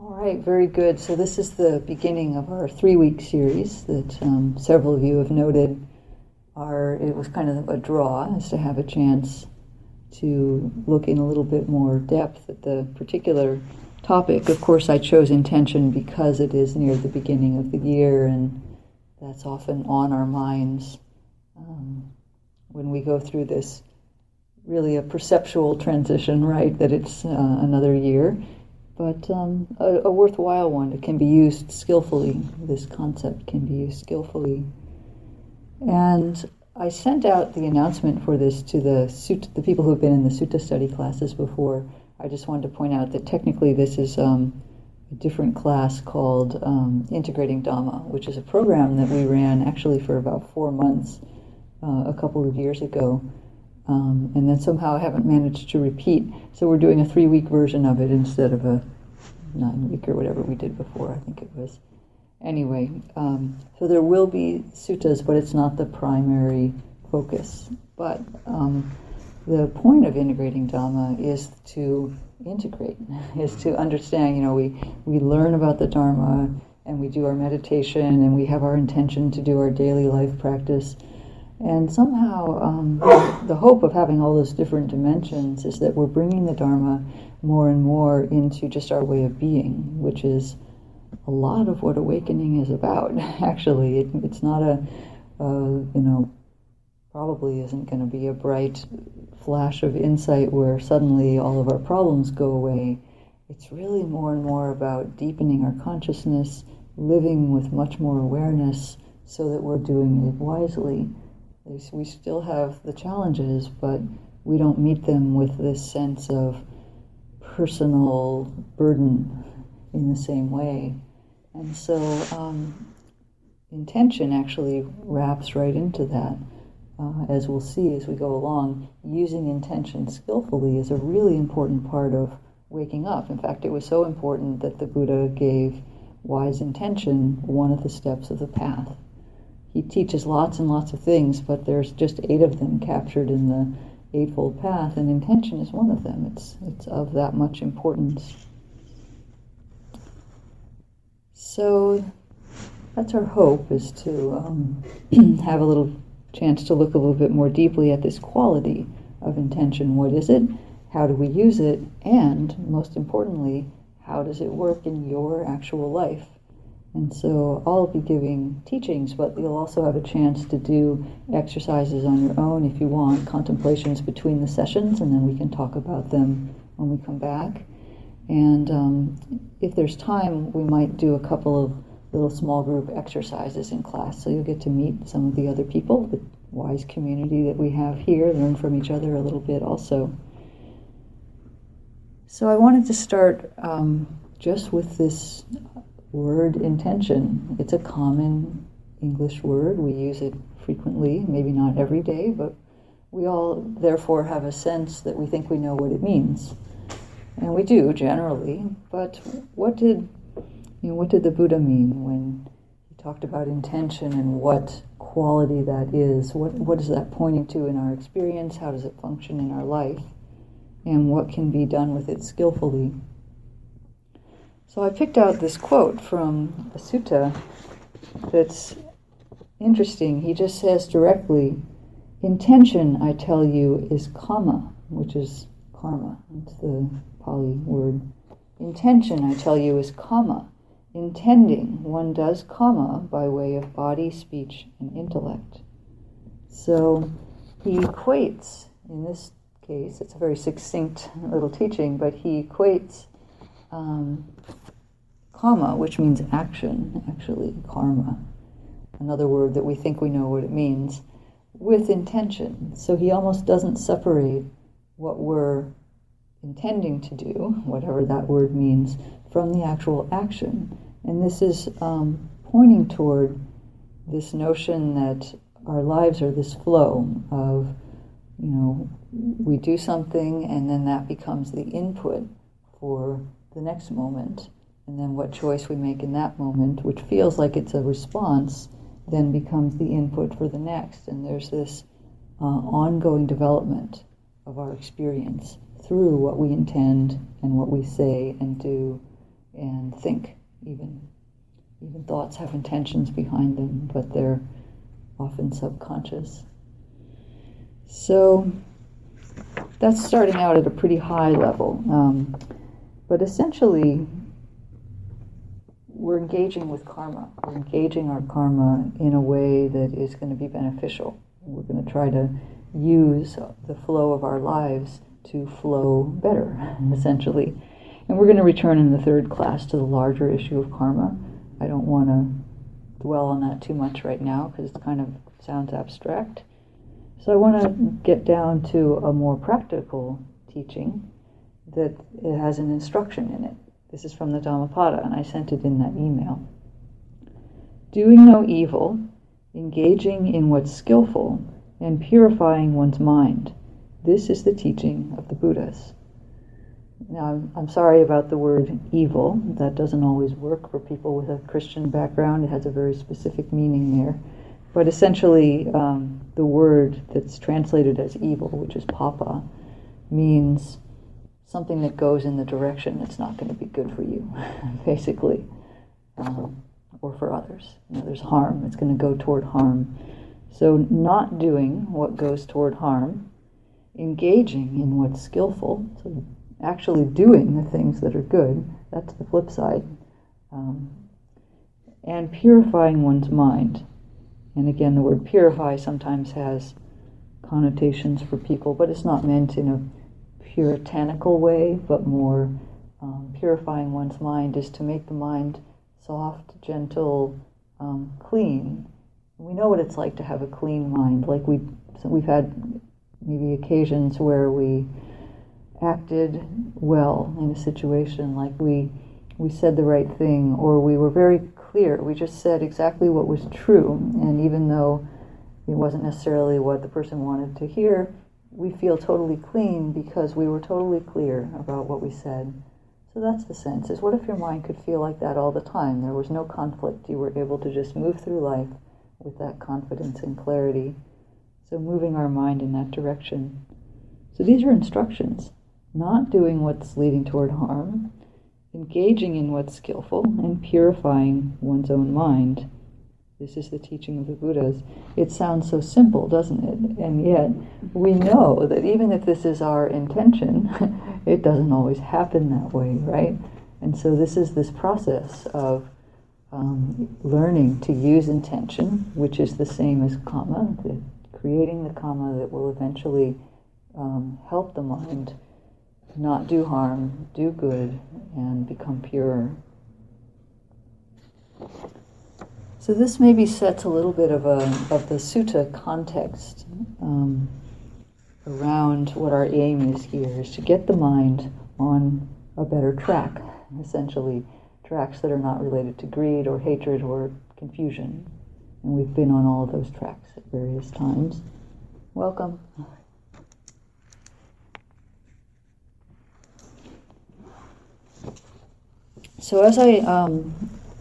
All right, very good. So, this is the beginning of our three week series that um, several of you have noted. Are, it was kind of a draw as to have a chance to look in a little bit more depth at the particular topic. Of course, I chose intention because it is near the beginning of the year, and that's often on our minds um, when we go through this really a perceptual transition, right? That it's uh, another year, but um, a, a, worthwhile one. It can be used skillfully. This concept can be used skillfully. And I sent out the announcement for this to the sutta, the people who have been in the sutta study classes before. I just wanted to point out that technically this is um, a different class called um, Integrating Dhamma, which is a program that we ran actually for about four months uh, a couple of years ago um, and then somehow I haven't managed to repeat. So we're doing a three week version of it instead of a nine week or whatever we did before, I think it was. Anyway, um, so there will be suttas, but it's not the primary focus. But um, the point of integrating Dhamma is to integrate, is to understand, you know, we, we learn about the Dharma and we do our meditation and we have our intention to do our daily life practice and somehow, um, the hope of having all those different dimensions is that we're bringing the Dharma more and more into just our way of being, which is a lot of what awakening is about. Actually, it, it's not a, you know, probably isn't going to be a bright flash of insight where suddenly all of our problems go away. It's really more and more about deepening our consciousness, living with much more awareness so that we're doing it wisely we still have the challenges, but we don't meet them with this sense of personal burden in the same way. And so um, intention actually wraps right into that. Uh, as we'll see as we go along, using intention skillfully is a really important part of waking up. In fact, it was so important that the Buddha gave wise intention one of the steps of the path he teaches lots and lots of things, but there's just eight of them captured in the Eightfold Path, and intention is one of them. It's, it's of that much importance. So that's our hope, is to um, have a little chance to look a little bit more deeply at this quality of intention. What is it? How do we use it? And most importantly, how does it work in your actual life? And so I'll be giving teachings, but you'll also have a chance to do exercises on your own if you want, contemplations between the sessions, and then we can talk about them when we come back. And um, if there's time, we might do a couple of little small group exercises in class. So you'll get to meet some of the other people, the wise community that we have here, learn from each other a little bit also. So I wanted to start um, just with this word intention. It's a common English word. We use it frequently, maybe not every day, but we all therefore have a sense that we think we know what it means. And we do generally, but what did you know what did the Buddha mean when he talked about intention and what quality that is? What what is that pointing to in our experience? How does it function in our life? And what can be done with it skillfully? So I picked out this quote from a sutta that's interesting. He just says directly, Intention, I tell you, is kamma, which is karma. That's the Pali word. Intention, I tell you, is kamma. Intending, one does kamma by way of body, speech, and intellect. So he equates, in this case, it's a very succinct little teaching, but he equates um, kamma, which means action, actually, karma, another word that we think we know what it means, with intention. So he almost doesn't separate what we're intending to do, whatever that word means, from the actual action. And this is um, pointing toward this notion that our lives are this flow of, you know, we do something and then that becomes the input for the next moment. And then what choice we make in that moment, which feels like it's a response, then becomes the input for the next. And there's this uh, ongoing development of our experience through what we intend and what we say and do and think even. Even thoughts have intentions behind them, but they're often subconscious. So that's starting out at a pretty high level. Um, but essentially, we're engaging with karma. We're engaging our karma in a way that is going to be beneficial. We're going to try to use the flow of our lives to flow better, mm-hmm. essentially. And we're going to return in the third class to the larger issue of karma. I don't want to dwell on that too much right now because it kind of sounds abstract. So I want to get down to a more practical teaching that it has an instruction in it. This is from the Dhammapada, and I sent it in that email. Doing no evil, engaging in what's skillful, and purifying one's mind. This is the teaching of the Buddhas. Now, I'm, sorry about the word evil. That doesn't always work for people with a Christian background. It has a very specific meaning there. But essentially, um, the word that's translated as evil, which is papa, means something that goes in the direction that's not going to be good for you, basically, um, or for others. You know, there's harm, it's going to go toward harm. So, not doing what goes toward harm, engaging in what's skillful, so actually doing the things that are good, that's the flip side, um, and purifying one's mind. And again, the word purify sometimes has connotations for people, but it's not meant in a puritanical way, but more um, purifying one's mind is to make the mind soft, gentle, um, clean. We know what it's like to have a clean mind. Like we, we've had maybe occasions where we acted well in a situation, like we we said the right thing, or we were very clear. We just said exactly what was true, and even though it wasn't necessarily what the person wanted to hear, we feel totally clean because we were totally clear about what we said. So that's the sense. Is what if your mind could feel like that all the time? There was no conflict. You were able to just move through life with that confidence and clarity. So moving our mind in that direction. So these are instructions. Not doing what's leading toward harm, engaging in what's skillful, and purifying one's own mind. This is the teaching of the Buddhas. It sounds so simple, doesn't it? And yet, we know that even if this is our intention, it doesn't always happen that way, right? And so, this is this process of um, learning to use intention, which is the same as karma, the, creating the karma that will eventually um, help the mind not do harm, do good, and become pure. So this maybe sets a little bit of a of the sutta context um, around what our aim is here is to get the mind on a better track, essentially tracks that are not related to greed or hatred or confusion. And we've been on all of those tracks at various times. Welcome. So as I um,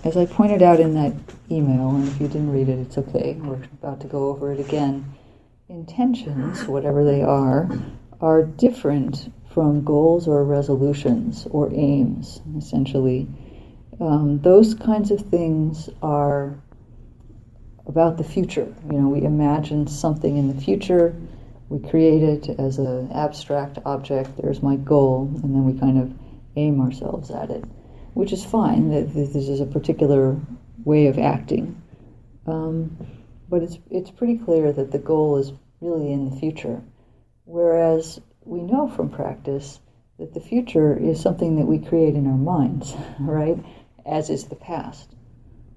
as I pointed out in that email, and if you didn't read it, it's okay. We're about to go over it again. Intentions, whatever they are, are different from goals or resolutions or aims. Essentially, um, those kinds of things are about the future. You know, we imagine something in the future. We create it as an abstract object. There's my goal, and then we kind of aim ourselves at it which is fine. That this is a particular way of acting, um, but it's it's pretty clear that the goal is really in the future, whereas we know from practice that the future is something that we create in our minds, right? As is the past.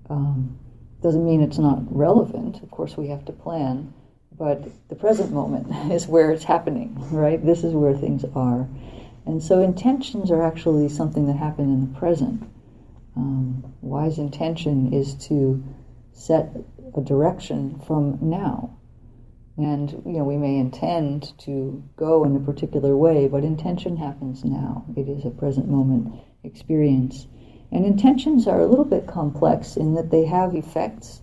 Um, doesn't mean it's not relevant. Of course, we have to plan, but the present moment is where it's happening, right? This is where things are. And so intentions are actually something that happen in the present. Um, wise intention is to set a direction from now. And you know, we may intend to go in a particular way, but intention happens now. It is a present moment experience. And intentions are a little bit complex in that they have effects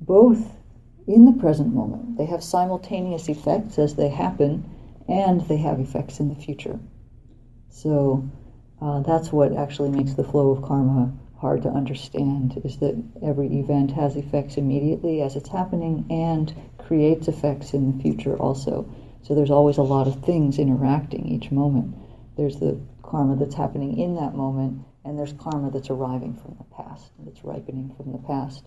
both in the present moment. They have simultaneous effects as they happen, and they have effects in the future. So Uh, that's what actually makes the flow of karma hard to understand is that every event has effects immediately as it's happening and creates effects in the future also. So there's always a lot of things interacting each moment. There's the karma that's happening in that moment, and there's karma that's arriving from the past, that's ripening from the past.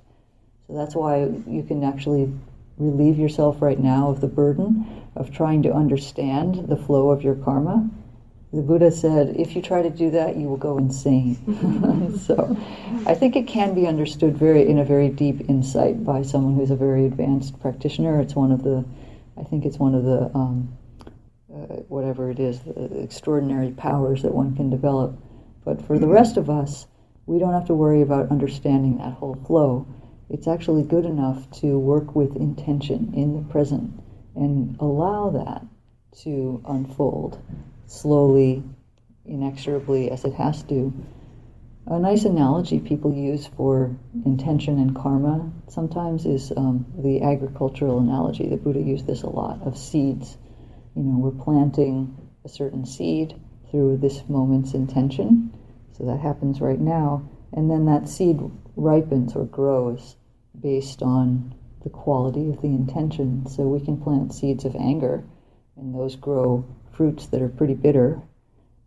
So that's why you can actually relieve yourself right now of the burden of trying to understand the flow of your karma. The Buddha said, if you try to do that, you will go insane. so I think it can be understood very in a very deep insight by someone who's a very advanced practitioner. It's one of the, I think it's one of the, um, uh, whatever it is, the extraordinary powers that one can develop. But for the rest of us, we don't have to worry about understanding that whole flow it's actually good enough to work with intention in the present and allow that to unfold slowly, inexorably, as it has to. A nice analogy people use for intention and karma sometimes is um, the agricultural analogy. The Buddha used this a lot of seeds. You know, we're planting a certain seed through this moment's intention, so that happens right now, and then that seed ripens or grows based on the quality of the intention. So we can plant seeds of anger, and those grow fruits that are pretty bitter,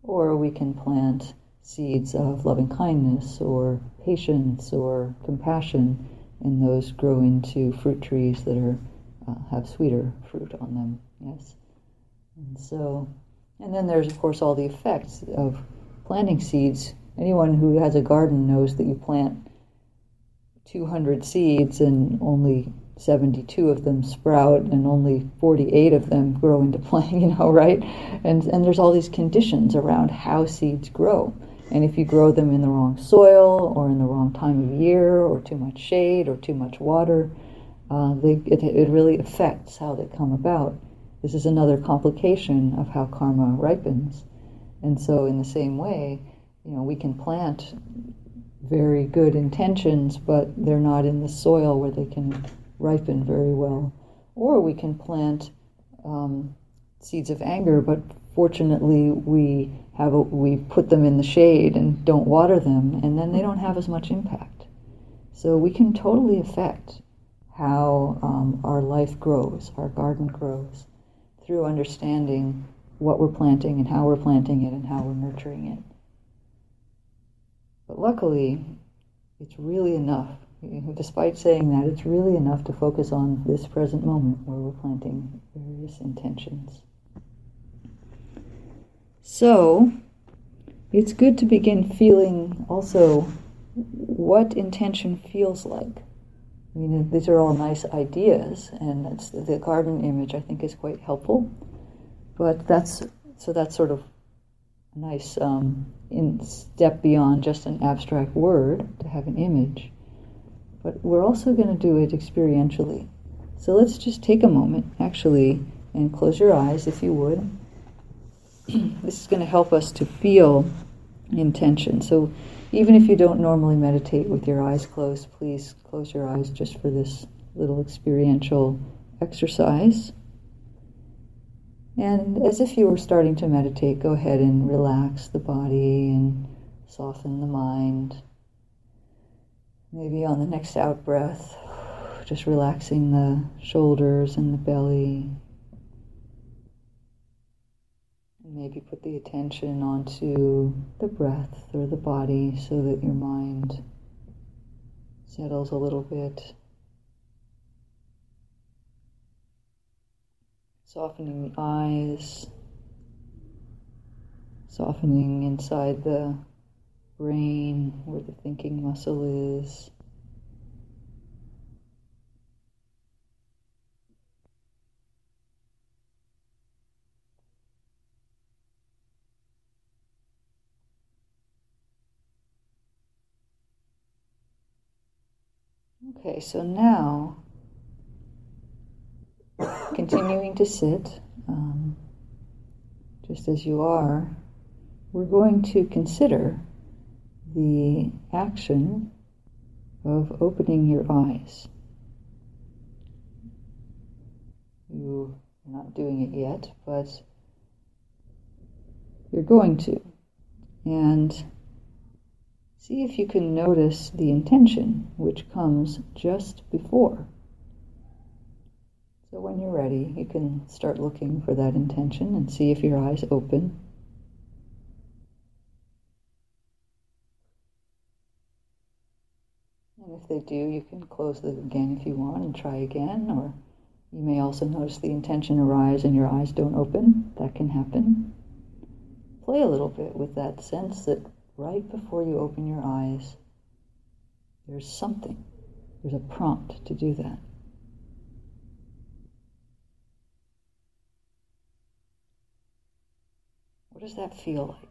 or we can plant seeds of loving kindness or patience or compassion, and those grow into fruit trees that are uh, have sweeter fruit on them. Yes, and so, and then there's of course all the effects of planting seeds. Anyone who has a garden knows that you plant 200 seeds and only 72 of them sprout and only 48 of them grow into plant, you know, right? And, and there's all these conditions around how seeds grow. And if you grow them in the wrong soil or in the wrong time of year or too much shade or too much water, uh, they, it, it really affects how they come about. This is another complication of how karma ripens. And so, in the same way, you know, we can plant very good intentions, but they're not in the soil where they can ripen very well. Or we can plant um, seeds of anger, but fortunately we have a, we put them in the shade and don't water them, and then they don't have as much impact. So we can totally affect how um, our life grows, our garden grows, through understanding what we're planting and how we're planting it and how we're nurturing it. But luckily, it's really enough. Despite saying that, it's really enough to focus on this present moment where we're planting various intentions. So, it's good to begin feeling also what intention feels like. I mean, these are all nice ideas, and that's the garden image I think is quite helpful. But that's so that's sort of a nice um, in step beyond just an abstract word to have an image. But we're also going to do it experientially. So let's just take a moment, actually, and close your eyes if you would. this is going to help us to feel intention. So even if you don't normally meditate with your eyes closed, please close your eyes just for this little experiential exercise. And as if you were starting to meditate, go ahead and relax the body and soften the mind. Maybe on the next out breath, just relaxing the shoulders and the belly. And Maybe put the attention onto the breath or the body so that your mind settles a little bit. softening the eyes, softening inside the brain where the thinking muscle is. Okay, so now continuing to sit um, just as you are, we're going to consider the action of opening your eyes. You're not doing it yet, but you're going to. and see if you can notice the intention which comes just before. So when you're ready, you can start looking for that intention and see if your eyes open. And if they do, you can close them again if you want and try again, or you may also notice the intention arise and your eyes don't open. That can happen. Play a little bit with that sense that right before you open your eyes, there's something, there's a prompt to do that. What does that feel like?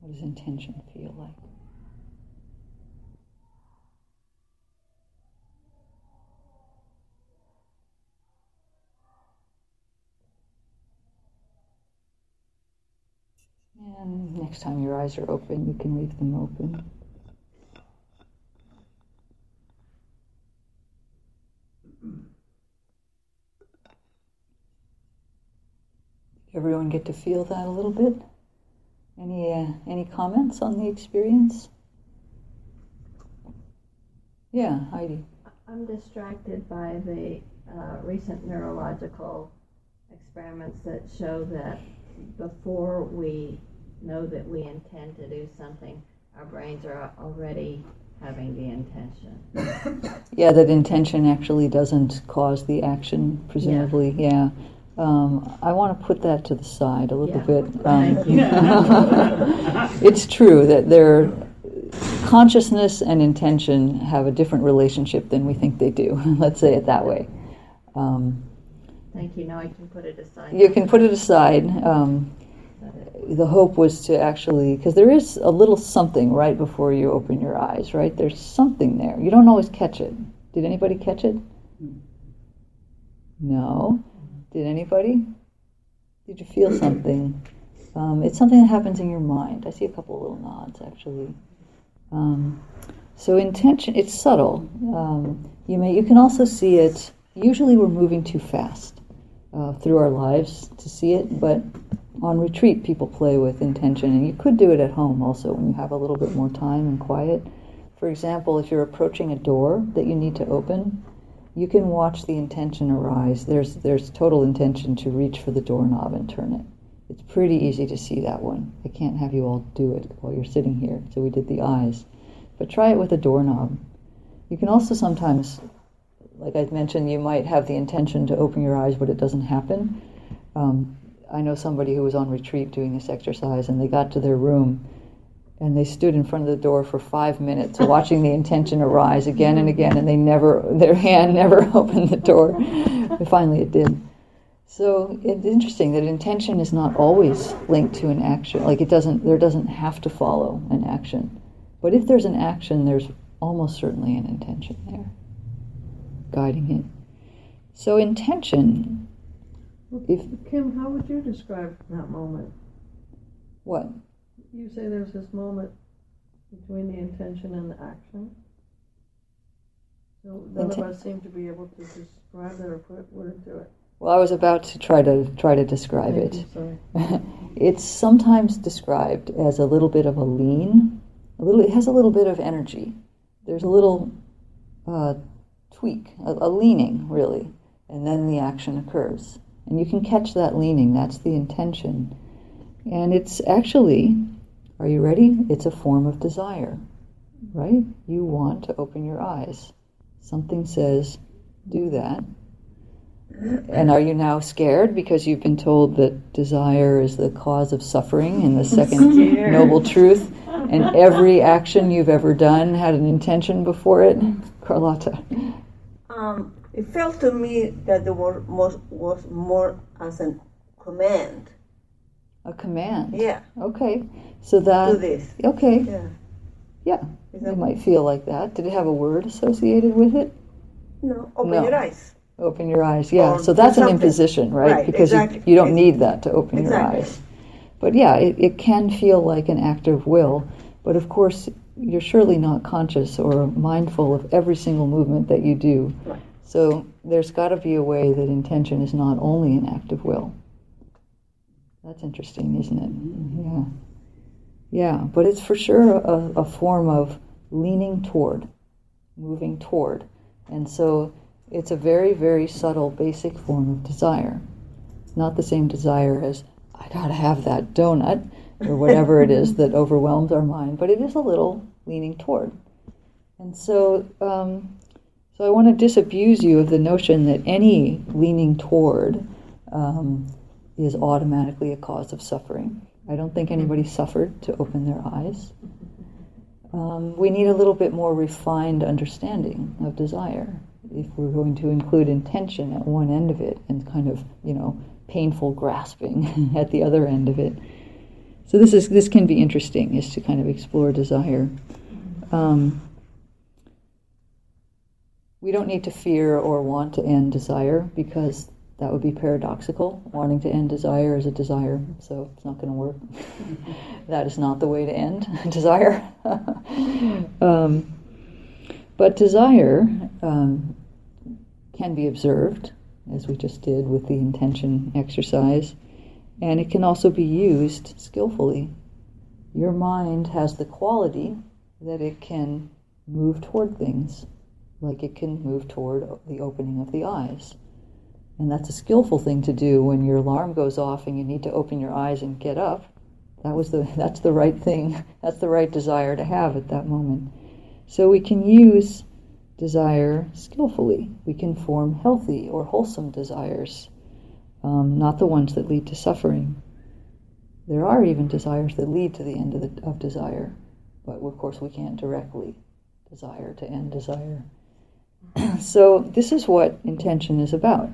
What does intention feel like? And next time your eyes are open, you can leave them open. Everyone get to feel that a little bit? Any uh, any comments on the experience? Yeah, Heidi. I'm distracted by the uh, recent neurological experiments that show that before we know that we intend to do something, our brains are already having the intention. yeah, that intention actually doesn't cause the action, presumably. Yeah. yeah. Um, I want to put that to the side a little yeah. bit. Um, it's true that their consciousness and intention have a different relationship than we think they do. Let's say it that way. Um, Thank you. Now I can put it aside. You can put it aside. Um, the hope was to actually, because there is a little something right before you open your eyes, right? There's something there. You don't always catch it. Did anybody catch it? No. Did anybody? Did you feel something? Um, it's something that happens in your mind. I see a couple little nods, actually. Um, so intention, it's subtle. Um, you may, you can also see it. Usually, we're moving too fast uh, through our lives to see it, but on retreat, people play with intention, and you could do it at home also when you have a little bit more time and quiet. For example, if you're approaching a door that you need to open, you can watch the intention arise. There's there's total intention to reach for the doorknob and turn it. It's pretty easy to see that one. I can't have you all do it while you're sitting here, so we did the eyes. But try it with a doorknob. You can also sometimes like I mentioned, you might have the intention to open your eyes, but it doesn't happen. Um, I know somebody who was on retreat doing this exercise, and they got to their room, and they stood in front of the door for five minutes, watching the intention arise again and again, and they never, their hand never opened the door. Finally, it did. So it's interesting that intention is not always linked to an action. Like it doesn't, there doesn't have to follow an action. But if there's an action, there's almost certainly an intention there guiding it. So intention. If Kim, how would you describe that moment? What? You say there's this moment between the intention and the action. So none Inten- of us seem to be able to describe it or put word to it. Well, I was about to try to try to describe Thank it. You, it's sometimes described as a little bit of a lean. A little. It has a little bit of energy. There's a little uh, tweak, a, a leaning, really, and then the action occurs. And you can catch that leaning, that's the intention. And it's actually, are you ready? It's a form of desire, right? You want to open your eyes. Something says, do that. And are you now scared because you've been told that desire is the cause of suffering and the second noble truth? And every action you've ever done had an intention before it? Carlotta. Um, it felt to me that the word was, was more as a command. A command. Yeah. Okay. So that. Do this. Okay. Yeah. Yeah. It might feel like that. Did it have a word associated with it? No. Open no. your eyes. Open your eyes. Yeah. Or so that's an imposition, right? right because exactly. you, you don't need that to open exactly. your eyes. But yeah, it, it can feel like an act of will. But of course, you're surely not conscious or mindful of every single movement that you do. Right. So there's got to be a way that intention is not only an act of will. That's interesting, isn't it? Mm-hmm. Yeah. Yeah, but it's for sure a, a form of leaning toward, moving toward. And so it's a very, very subtle, basic form of desire. Not the same desire as, I gotta have that donut, or whatever it is that overwhelms our mind, but it is a little leaning toward. And so, um, so I want to disabuse you of the notion that any leaning toward um, is automatically a cause of suffering. I don't think anybody suffered to open their eyes. Um, we need a little bit more refined understanding of desire if we're going to include intention at one end of it and kind of, you know, painful grasping at the other end of it. So this is this can be interesting, is to kind of explore desire. Um, we don't need to fear or want to end desire because that would be paradoxical. Wanting to end desire is a desire, so it's not going to work. that is not the way to end desire. um, but desire um, can be observed, as we just did with the intention exercise, and it can also be used skillfully. Your mind has the quality that it can move toward things, like it can move toward the opening of the eyes. And that's a skillful thing to do when your alarm goes off and you need to open your eyes and get up. That was the that's the right thing. That's the right desire to have at that moment. So we can use desire skillfully. We can form healthy or wholesome desires, um, not the ones that lead to suffering. There are even desires that lead to the end of, the, of desire, but of course we can't directly desire to end desire. so this is what intention is about.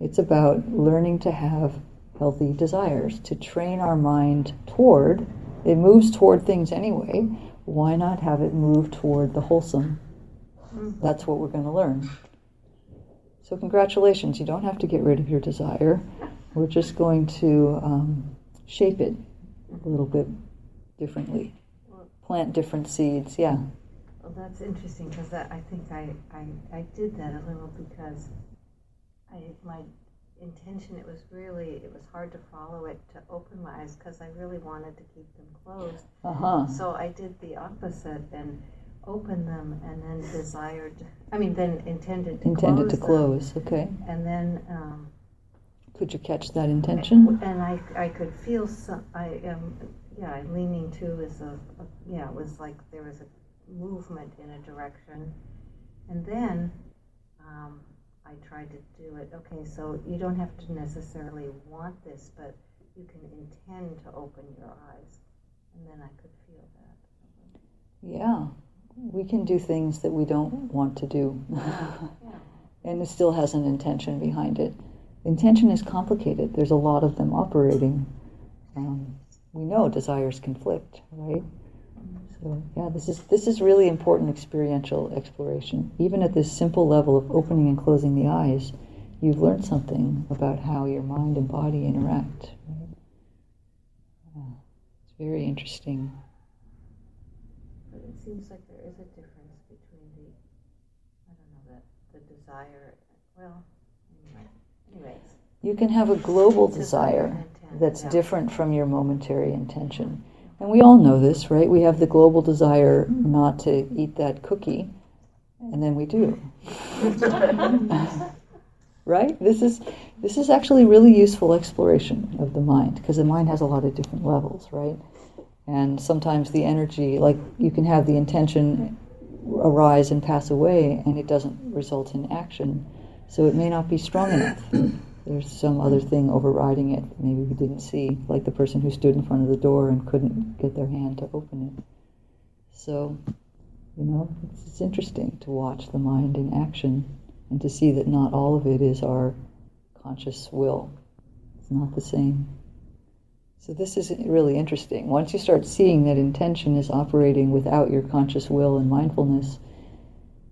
It's about learning to have healthy desires, to train our mind toward, it moves toward things anyway. Why not have it move toward the wholesome? That's what we're going to learn. So, congratulations, you don't have to get rid of your desire. We're just going to um, shape it a little bit differently, plant different seeds. Yeah. Well, that's interesting because I think I, I, I did that a little because I my intention it was really it was hard to follow it to open my eyes because I really wanted to keep them closed. Uh-huh. So I did the opposite and opened them and then desired. I mean, then intended to Intended close to them. close. Okay. And then. Um, Could you catch that intention? and I, I could feel some. I am, yeah. Leaning to is a, a, yeah. It was like there was a movement in a direction, and then um, I tried to do it. Okay, so you don't have to necessarily want this, but you can intend to open your eyes, and then I could feel that. Yeah. We can do things that we don't want to do. and it still has an intention behind it. Intention is complicated. There's a lot of them operating. Um, we know desires conflict, right? So yeah, this is this is really important experiential exploration. Even at this simple level of opening and closing the eyes, you've learned something about how your mind and body interact. Right? Yeah. It's very interesting. But it seems like is a difference between the, I don't know, that the desire. Well, anyway, anyways. You can have a global Desire desire and intent, that's yeah. different from your momentary intention. And we all know this, right? We have the global desire not to eat that cookie, and then we do. right? This is this is actually really useful exploration of the mind because the mind has a lot of different levels, right? And sometimes the energy, like you can have the intention arise and pass away, and it doesn't result in action. So it may not be strong enough. There's some other thing overriding it maybe we didn't see, like the person who stood in front of the door and couldn't get their hand to open it. So, you know, it's, it's interesting to watch the mind in action and to see that not all of it is our conscious will. It's not the same. So this is really interesting. Once you start seeing that intention is operating without your conscious will and mindfulness,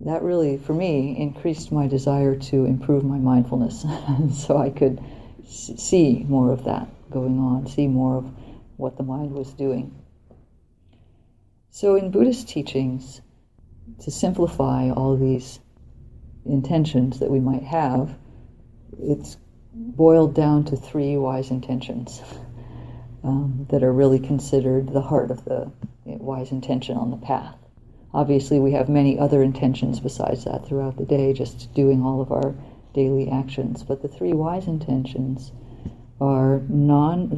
that really, for me, increased my desire to improve my mindfulness so I could see more of that going on, see more of what the mind was doing. So, in Buddhist teachings, to simplify all these intentions that we might have, it's boiled down to three wise intentions. um, that are really considered the heart of the wise intention on the path. Obviously, we have many other intentions besides that throughout the day, just doing all of our daily actions. But the three wise intentions are non.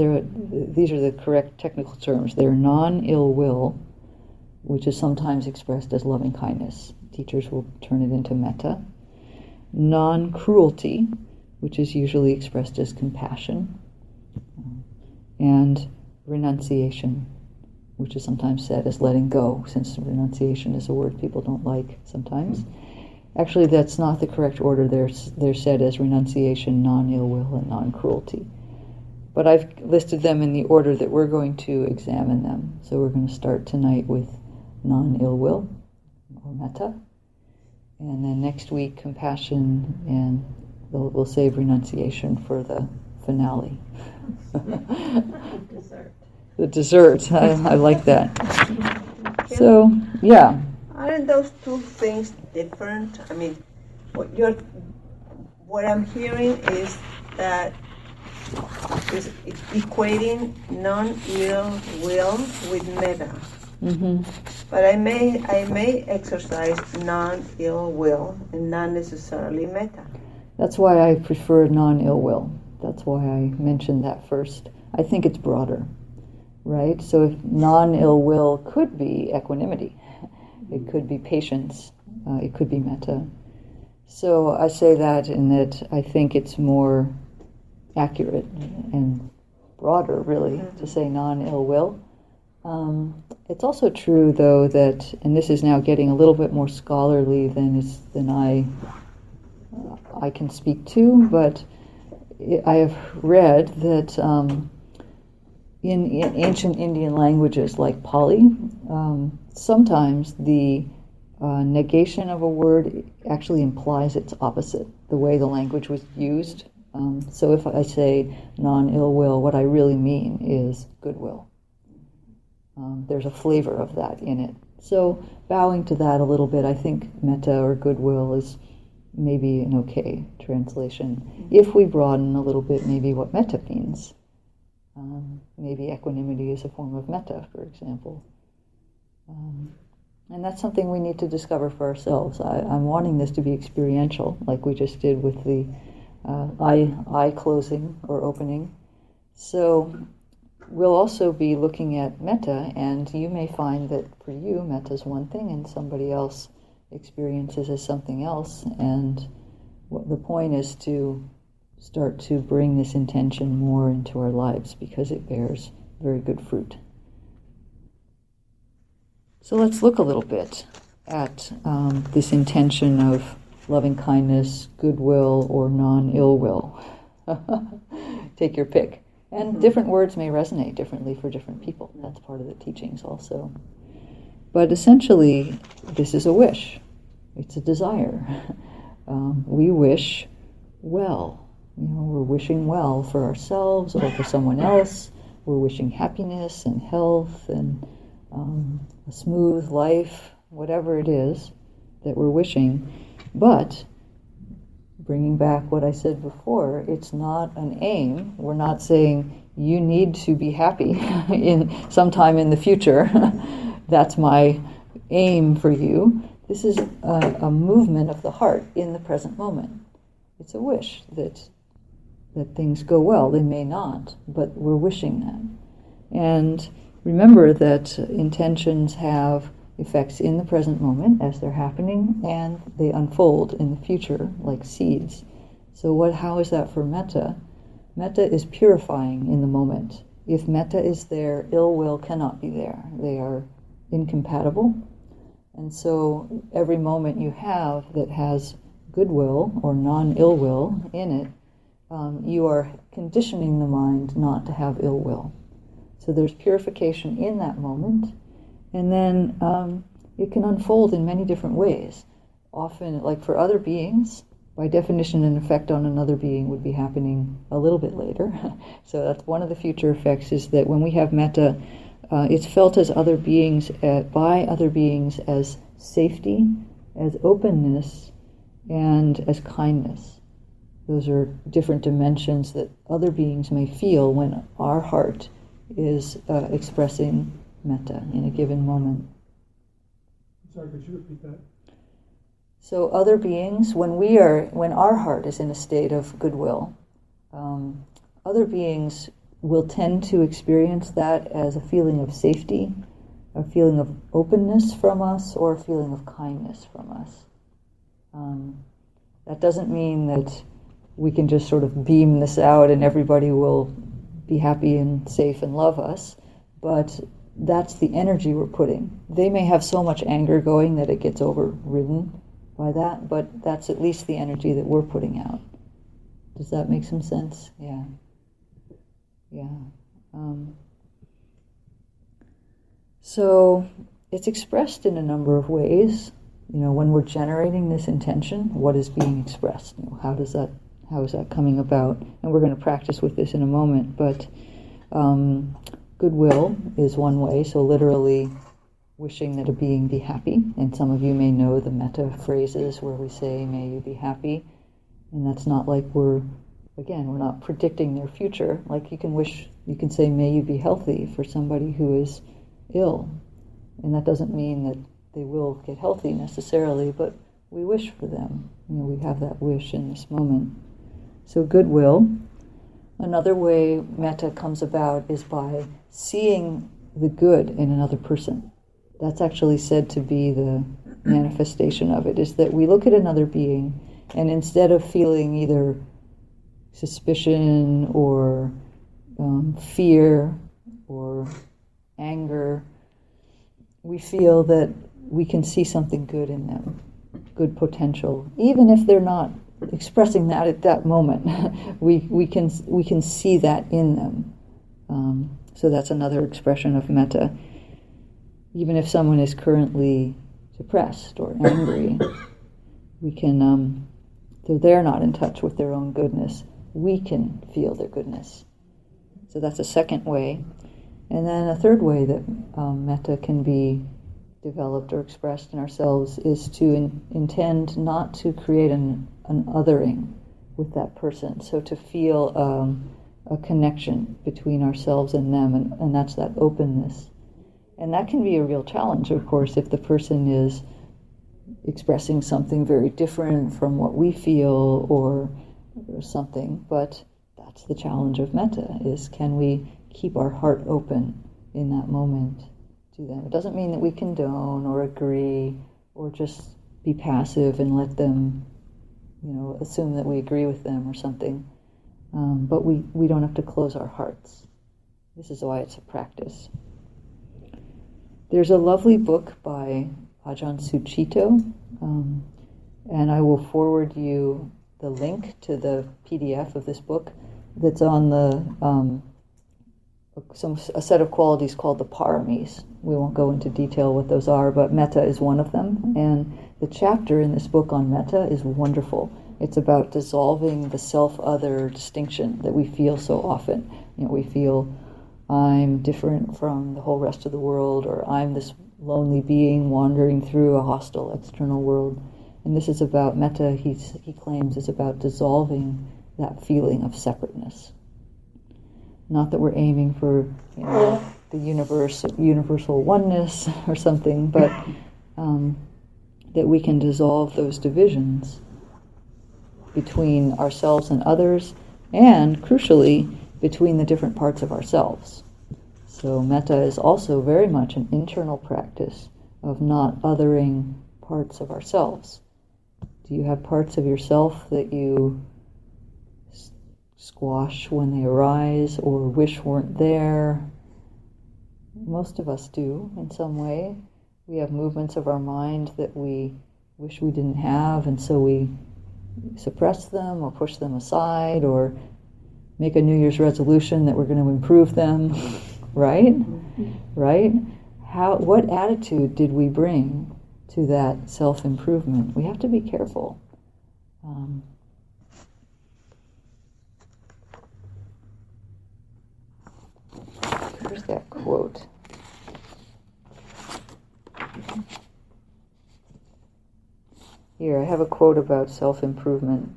These are the correct technical terms. They're non ill will, which is sometimes expressed as loving kindness. Teachers will turn it into metta. Non cruelty, which is usually expressed as compassion. And renunciation, which is sometimes said as letting go, since renunciation is a word people don't like sometimes. Hmm. Actually, that's not the correct order. They're, they're said as renunciation, non ill will, and non cruelty. But I've listed them in the order that we're going to examine them. So we're going to start tonight with non ill will, or metta. And then next week, compassion, and we'll, we'll save renunciation for the finale. Dessert. the dessert. I, I like that. So, yeah. Aren't those two things different? I mean, what you're, what I'm hearing is that is equating non-ill will with metta. hmm But I may I may exercise non-ill will and not necessarily metta. That's why I prefer non ill will. That's why I mentioned that first. I think it's broader, right? So if non ill will could be equanimity, it could be patience, uh, it could be metta. So I say that in that I think it's more accurate and broader, really, to say non ill will. Um, it's also true, though, that, and this is now getting a little bit more scholarly than than I I can speak to, but I have read that um, in, in, ancient Indian languages like Pali, um, sometimes the uh, negation of a word actually implies its opposite, the way the language was used. Um, so if I say non ill will, what I really mean is goodwill. Um, there's a flavor of that in it. So bowing to that a little bit, I think metta or goodwill is maybe an okay translation. If we broaden a little bit, maybe what metta means. Um, maybe equanimity is a form of metta, for example. Um, and that's something we need to discover for ourselves. I, am wanting this to be experiential, like we just did with the uh, eye, eye closing or opening. So we'll also be looking at metta, and you may find that for you, metta is one thing, and somebody else experiences as something else. And what the point is to start to bring this intention more into our lives because it bears very good fruit. So let's look a little bit at um, this intention of loving kindness, goodwill, or non ill will. Take your pick. And mm-hmm. different words may resonate differently for different people. That's part of the teachings also. But essentially, this is a wish, it's a desire. Um, we wish well. You know, we're wishing well for ourselves or for someone else. We're wishing happiness and health and um, a smooth life, whatever it is that we're wishing. But bringing back what I said before, it's not an aim. We're not saying you need to be happy in sometime in the future. That's my aim for you. This is a, a, movement of the heart in the present moment. It's a wish that that things go well. They may not, but we're wishing that. And remember that intentions have effects in the present moment as they're happening, and they unfold in the future like seeds. So, what? How is that for metta? Metta is purifying in the moment. If metta is there, ill will cannot be there. They are incompatible. And so every moment you have that has goodwill or non ill will in it, um, you are conditioning the mind not to have ill will. So there's purification in that moment. And then um, it can unfold in many different ways. Often, like for other beings, by definition, an effect on another being would be happening a little bit later. so that's one of the future effects is that when we have metta, uh, it's felt as other beings, uh, by other beings as safety, as openness, and as kindness. Those are different dimensions that other beings may feel when our heart is uh, expressing metta in a given moment. Sorry, could you repeat that? So other beings, when we are, when our heart is in a state of goodwill, um, other beings will tend to experience that as a feeling of safety, a feeling of openness from us, or a feeling of kindness from us. Um, that doesn't mean that we can just sort of beam this out and everybody will be happy and safe and love us, but that's the energy we're putting. They may have so much anger going that it gets overridden by that, but that's at least the energy that we're putting out. Does that make some sense? Yeah. Yeah. Um, so it's expressed in a number of ways. You know, when we're generating this intention, what is being expressed? You know, how does that how is that coming about? And we're going to practice with this in a moment. But um, goodwill is one way. So literally wishing that a being be happy. And some of you may know the metta phrases where we say, "May you be happy," and that's not like we're again we're not predicting their future. Like you can wish, you can say, "May you be healthy" for somebody who is ill, and that doesn't mean that they will get healthy necessarily, but we wish for them. You know, we have that wish in this moment. So goodwill. Another way metta comes about is by seeing the good in another person. That's actually said to be the manifestation of it, is that we look at another being and instead of feeling either suspicion or um, fear or anger, we feel that we can see something good in them, good potential, even if they're not expressing that at that moment. we, we, can, we can see that in them. Um, so that's another expression of metta. Even if someone is currently depressed or angry, we can, um, they're not in touch with their own goodness, we can feel their goodness. So that's a second way. And then a third way that um, metta can be developed or expressed in ourselves is to in, intend not to create an, an othering with that person. So to feel um, a connection between ourselves and them, and, and that's that openness. And that can be a real challenge, of course, if the person is expressing something very different from what we feel or, or something. But that's the challenge of metta: is can we keep our heart open in that moment to them? It doesn't mean that we condone or agree or just be passive and let them, you know, assume that we agree with them or something. Um, but we, we don't have to close our hearts. This is why it's a practice. There's a lovely book by Ajahn Sucitto, um, and I will forward you the link to the PDF of this book that's on the um, some a set of qualities called the paramis. We won't go into detail what those are, but metta is one of them. And the chapter in this book on metta is wonderful. It's about dissolving the self-other distinction that we feel so often. You know, we feel I'm different from the whole rest of the world, or I'm this lonely being wandering through a hostile external world. And this is about metta. He's, he claims is about dissolving that feeling of separateness. Not that we're aiming for you know, the universe, universal oneness or something, but um, that we can dissolve those divisions between ourselves and others, and crucially, between the different parts of ourselves. So, metta is also very much an internal practice of not othering parts of ourselves. Do you have parts of yourself that you squash when they arise or wish weren't there? Most of us do in some way. We have movements of our mind that we wish we didn't have, and so we suppress them or push them aside or make a New Year's resolution that we're going to improve them, right? Mm-hmm. Right? How, what attitude did we bring to that self improvement? We have to be careful. Um, Here's that quote. Here, I have a quote about self improvement.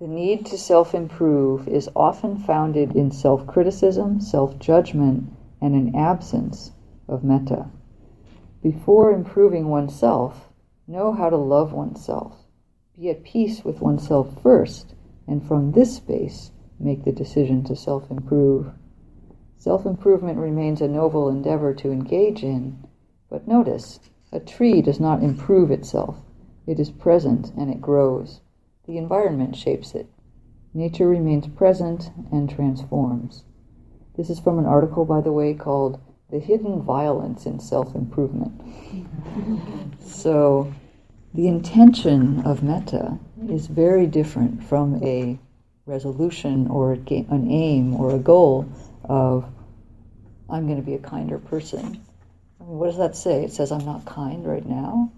The need to self improve is often founded in self criticism, self judgment, and an absence of metta. Before improving oneself, know how to love oneself. Be at peace with oneself first, and from this space, make the decision to self improve. Self improvement remains a noble endeavor to engage in, but notice a tree does not improve itself, it is present and it grows. The environment shapes it. Nature remains present and transforms. This is from an article, by the way, called The Hidden Violence in Self Improvement. Mm-hmm. so, the intention of metta is very different from a resolution or an aim or a goal of, I'm going to be a kinder person. I mean, what does that say? It says, I'm not kind right now.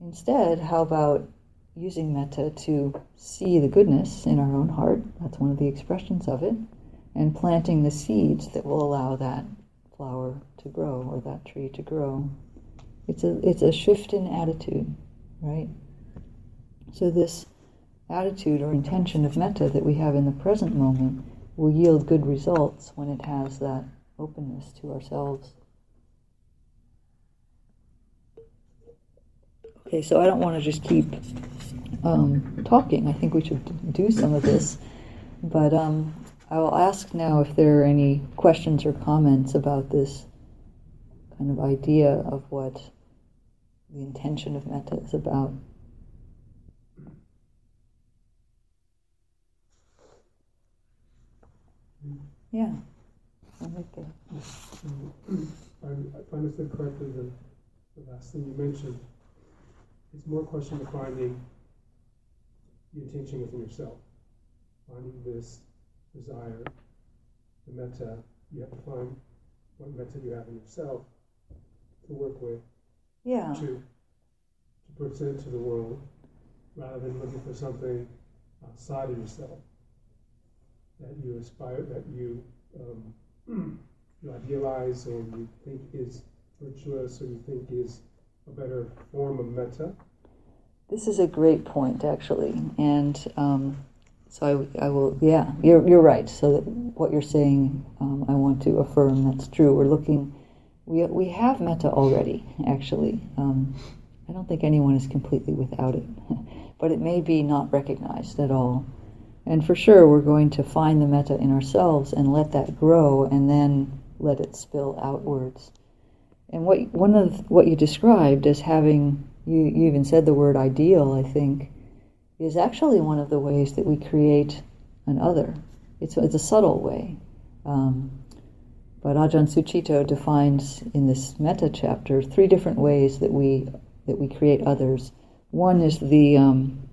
Instead, how about using metta to see the goodness in our own heart. That's one of the expressions of it. And planting the seeds that will allow that flower to grow or that tree to grow. It's a, it's a shift in attitude, right? So, this attitude or intention of metta that we have in the present moment will yield good results when it has that openness to ourselves. Okay, so I don't want to just keep um, talking. I think we should do some of this. But um, I will ask now if there are any questions or comments about this kind of idea of what the intention of metta is about. Yeah. I like that. If I understood correctly, the, the last thing you mentioned it's more a question of finding the intention within yourself, finding this desire, the metta. You have to find what metta you have in yourself to work with, yeah, to to present to the world, rather than looking for something outside of yourself that you aspire, that you um, you idealize, or you think is virtuous, or you think is a better form of metta? This is a great point, actually, and um, so I, I, will. Yeah, you're you're right. So what you're saying, um, I want to affirm that's true. We're looking. We we have metta already. Actually, um, I don't think anyone is completely without it, but it may be not recognized at all. And for sure, we're going to find the metta in ourselves and let that grow, and then let it spill outwards. And what one of what you described as having you, you even said the word ideal, I think, is actually one of the ways that we create an other. It's it's a subtle way. Um, but Ajahn Sucitto defines in this metta chapter three different ways that we that we create others. One is the um,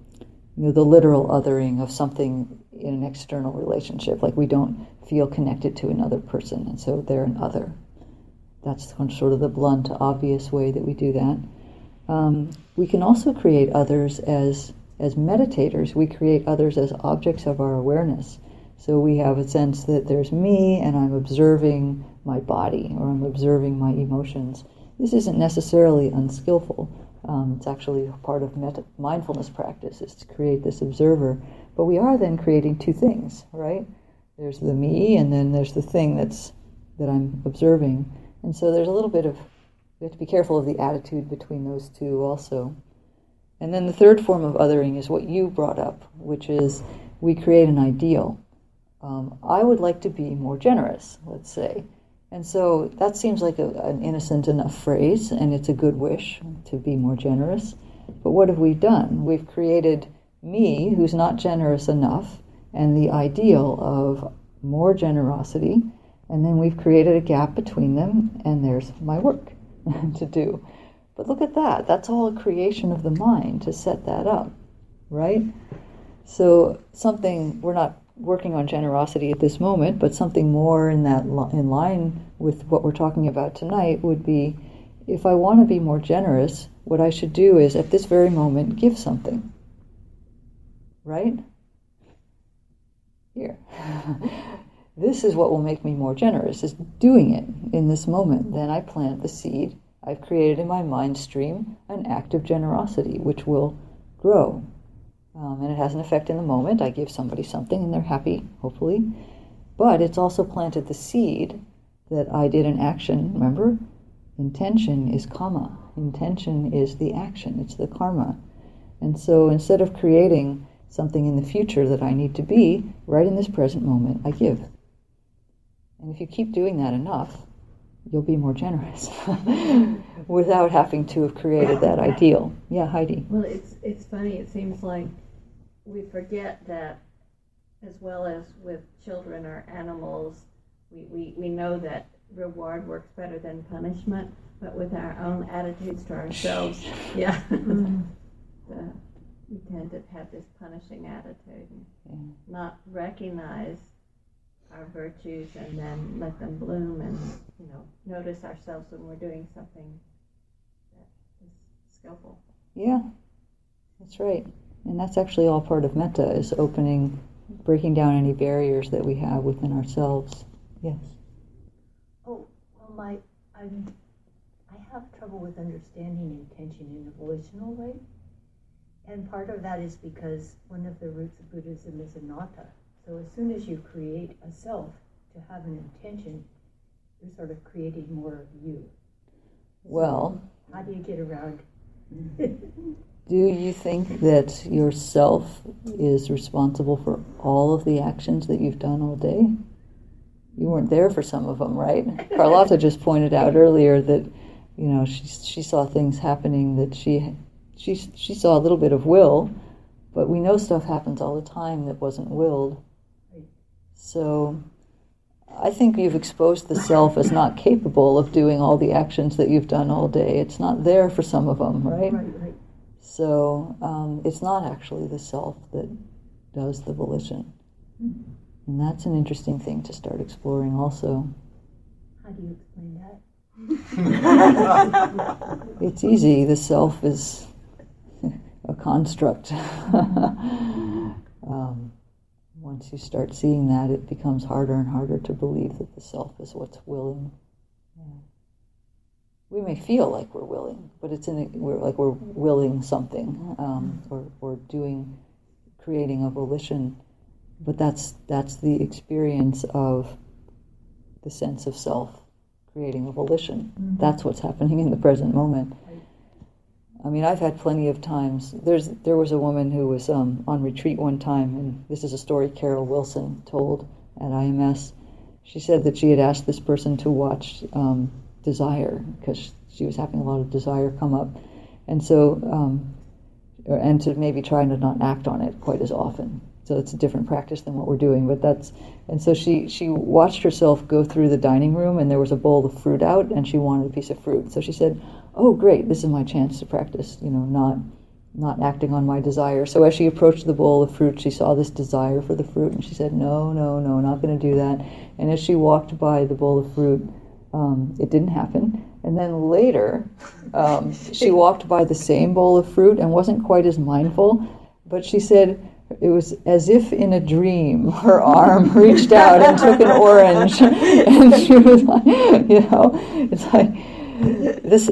you know the literal othering of something in an external relationship, like we don't feel connected to another person, and so they're an other. That's sort of the blunt, obvious way that we do that. Um, we can also create others as as meditators. We create others as objects of our awareness. So we have a sense that there's me, and I'm observing my body, or I'm observing my emotions. This isn't necessarily unskillful. Um, it's actually part of mindfulness practice is to create this observer. But we are then creating two things, right? There's the me, and then there's the thing that's that I'm observing. And so there's a little bit of, we have to be careful of the attitude between those two also. And then the third form of othering is what you brought up, which is we create an ideal. Um, I would like to be more generous, let's say. And so that seems like a, an innocent enough phrase, and it's a good wish to be more generous. But what have we done? We've created me, who's not generous enough, and the ideal of more generosity, and then we've created a gap between them, and there's my work to do. But look at that. That's all a creation of the mind to set that up, right? So, something, we're not working on generosity at this moment, but something more in that in line with what we're talking about tonight would be if I want to be more generous, what I should do is at this very moment give something. Right? Here. this is what will make me more generous is doing it in this moment then i plant the seed i've created in my mind stream an act of generosity which will grow um, and it has an effect in the moment. I give somebody something and they're happy, hopefully. But it's also planted the seed that I did an action. Remember, intention is karma. Intention is the action. It's the karma. And so instead of creating something in the future that I need to be, right in this present moment, I give. And if you keep doing that enough, you'll be more generous without having to have created that ideal. Yeah, Heidi. Well, it's it's funny. It seems like we forget that, as well as with children or animals, we, we, we know that reward works better than punishment. But with our own attitudes to ourselves, yeah, the, mm-hmm. we tend to have this punishing attitude, and Yeah. not recognize our virtues, and then let them bloom, and you know, notice ourselves when we're doing something that is skillful. Yeah, that's right. And that's actually all part of metta is opening, breaking down any barriers that we have within ourselves. Yes. Oh, well, my, I'm, I have trouble with understanding intention in a volitional way. And part of that is because one of the roots of Buddhism is anatta. So as soon as you create a self to have an intention, you're sort of creating more of you. Well, How do you get around? do you think that yourself is responsible for all of the actions that you've done all day? You weren't there for some of them, right? Carlotta just pointed out earlier that, you know, she she saw things happening that she she she saw a little bit of will, but we know stuff happens all the time that wasn't willed. So I think you've exposed the self as not capable of doing all the actions that you've done all day. It's not there for some of them, right? Right, right. So um, it's not actually the self that does the volition. And that's an interesting thing to start exploring also. How do you explain that? It's easy, the self is a construct. um, once you start seeing that, it becomes harder and harder to believe that the self is what's willing. Yeah. We may feel like we're willing, but it's in a, we're like we're willing something um, or, or doing, creating a volition. But that's that's the experience of the sense of self creating a volition. That's what's happening in the present moment. I mean, I've had plenty of times. There's there was a woman who was um, on retreat one time, and this is a story Carol Wilson told at IMS. She said that she had asked this person to watch um, Desire because she was having a lot of desire come up, and so um, and to maybe try to not act on it quite as often. So it's a different practice than what we're doing, but that's and so she she watched herself go through the dining room, and there was a bowl of fruit out, and she wanted a piece of fruit. So she said, "Oh, great! This is my chance to practice. You know, not not acting on my desire." So as she approached the bowl of fruit, she saw this desire for the fruit, and she said, "No, no, no, not going to do that." And as she walked by the bowl of fruit, um, it didn't happen. And then later, um, she walked by the same bowl of fruit and wasn't quite as mindful, but she said it was as if in a dream her arm reached out and took an orange, and she was like, you know, it's like this.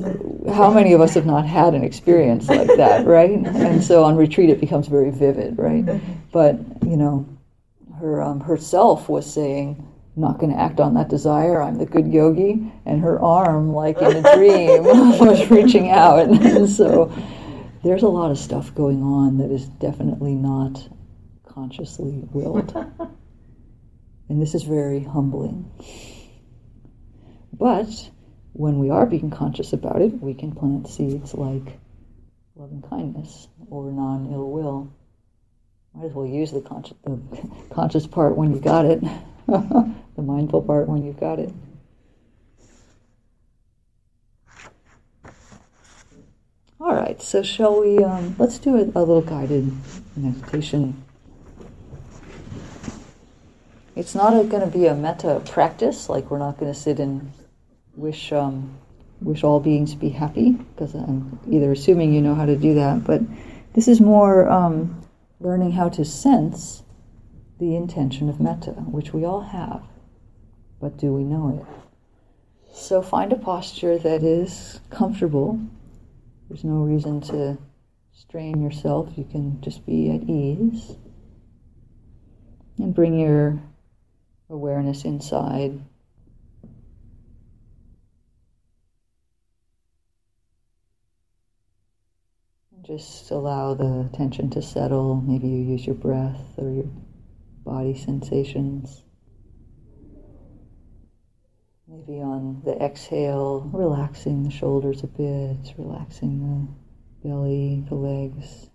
How many of us have not had an experience like that, right? And so on retreat, it becomes very vivid, right? But you know, her um, herself was saying not going to act on that desire. I'm the good yogi, and her arm, like in a dream, was reaching out. And so there's a lot of stuff going on that is definitely not consciously willed, and this is very humbling. But when we are being conscious about it, we can plant seeds like loving kindness or non ill will. Might as well use the conscious, the conscious part when you've got it, the mindful part when you've got it. All right, so shall we? Um, let's do a, a little guided meditation. It's not going to be a metta practice, like we're not going to sit and wish um, wish all beings be happy, because I'm either assuming you know how to do that, but this is more um, learning how to sense the intention of metta, which we all have, but do we know it? So find a posture that is comfortable. There's no reason to strain yourself, you can just be at ease. And bring your awareness inside. Just allow the tension to settle. Maybe you use your breath or your body sensations. Maybe on the exhale, relaxing the shoulders a bit, relaxing the belly, the legs.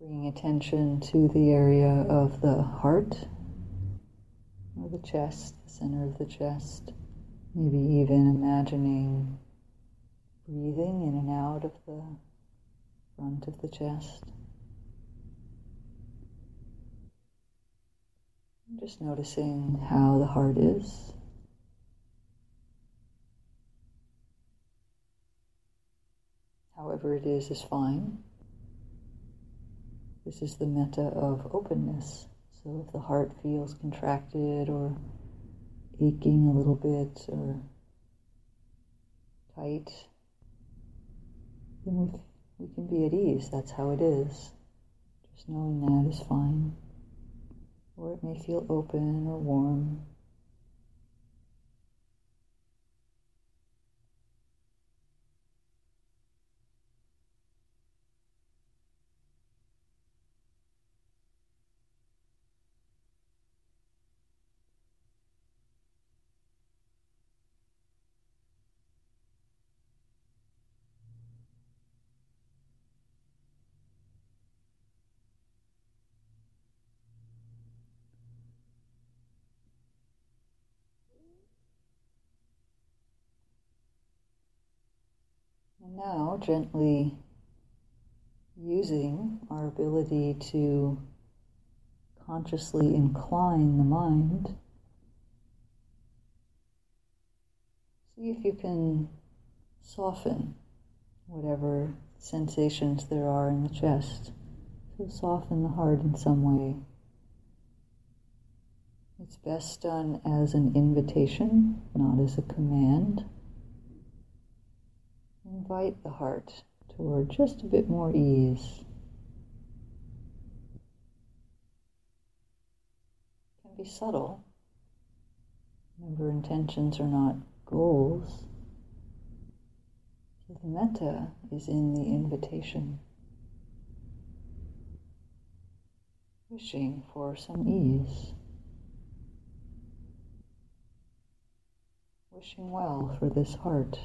Bringing attention to the area of the heart or the chest, the center of the chest. Maybe even imagining breathing in and out of the front of the chest. Just noticing how the heart is. However, it is, is fine. This is the metta of openness. So if the heart feels contracted or aching a little bit or tight, then we, we can be at ease. That's how it is. Just knowing that is fine. Or it may feel open or warm. And gently using our ability to consciously incline the mind, see if you can soften whatever sensations there are in the chest. So, soften the heart in some way. It's best done as an invitation, not as a command. Invite the heart toward just a bit more ease. It can be subtle. Remember, intentions are not goals. So the metta is in the invitation, wishing for some ease, wishing well for this heart.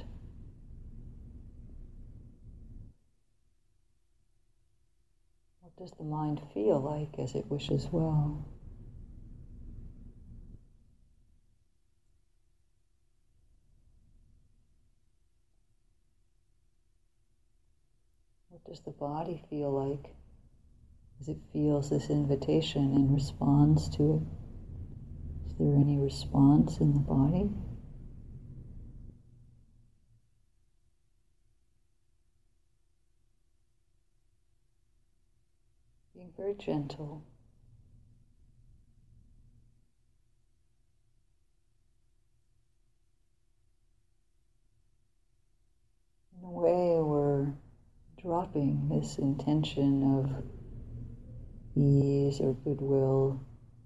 Does the mind feel like as it wishes well? What does the body feel like as it feels this invitation and responds to it? Is there any response in the body? Being very gentle. In a way, we're dropping this intention of ease or goodwill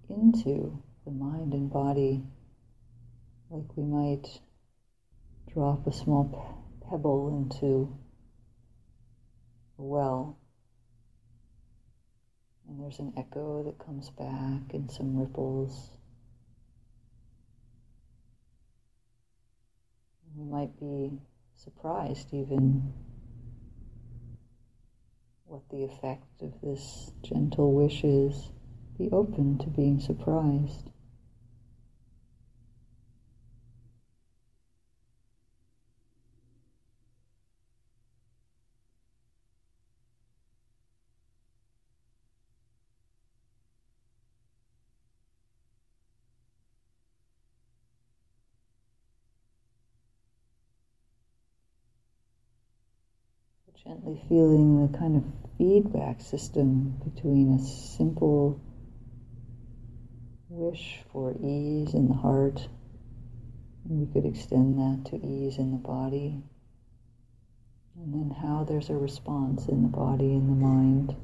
into the mind and body, like we might drop a small pebble into a well. And there's an echo that comes back and some ripples. We might be surprised even what the effect of this gentle wish is. Be open to being surprised. Feeling the kind of feedback system between a simple wish for ease in the heart. We could extend that to ease in the body. And then how there's a response in the body and the mind.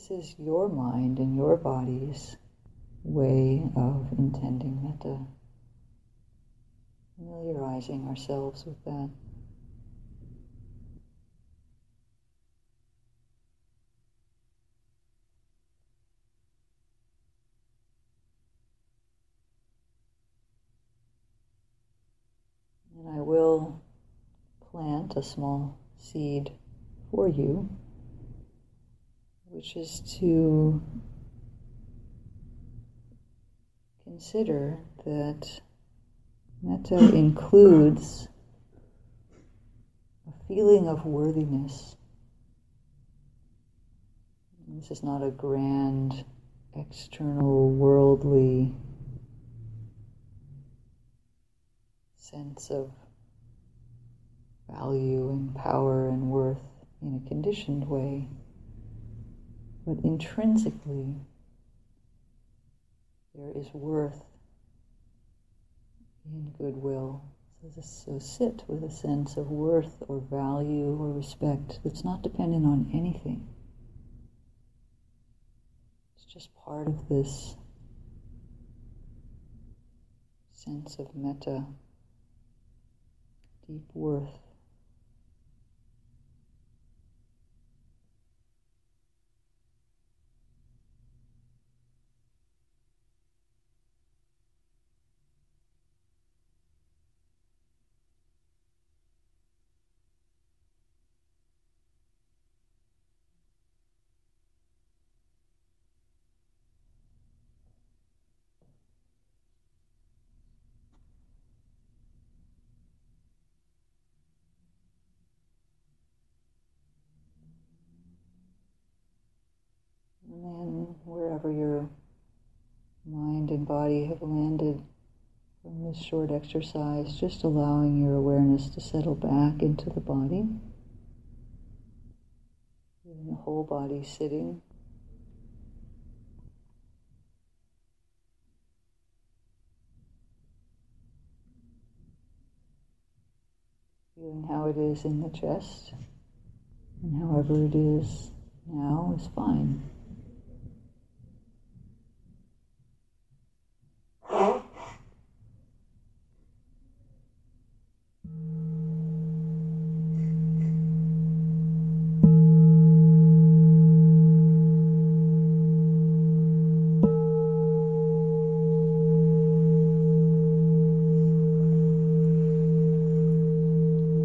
This is your mind and your body's way of intending metta. Familiarizing ourselves with that. And I will plant a small seed for you, which is to consider that metta includes a feeling of worthiness. This is not a grand, external, worldly sense of value and power and worth in a conditioned way, but intrinsically there is worth in goodwill. So, so sit with a sense of worth or value or respect that's not dependent on anything. It's just part of this sense of metta, deep worth. And then wherever your mind and body have landed from this short exercise, just allowing your awareness to settle back into the body. Feeling the whole body sitting. Feeling how it is in the chest, and however it is now is fine.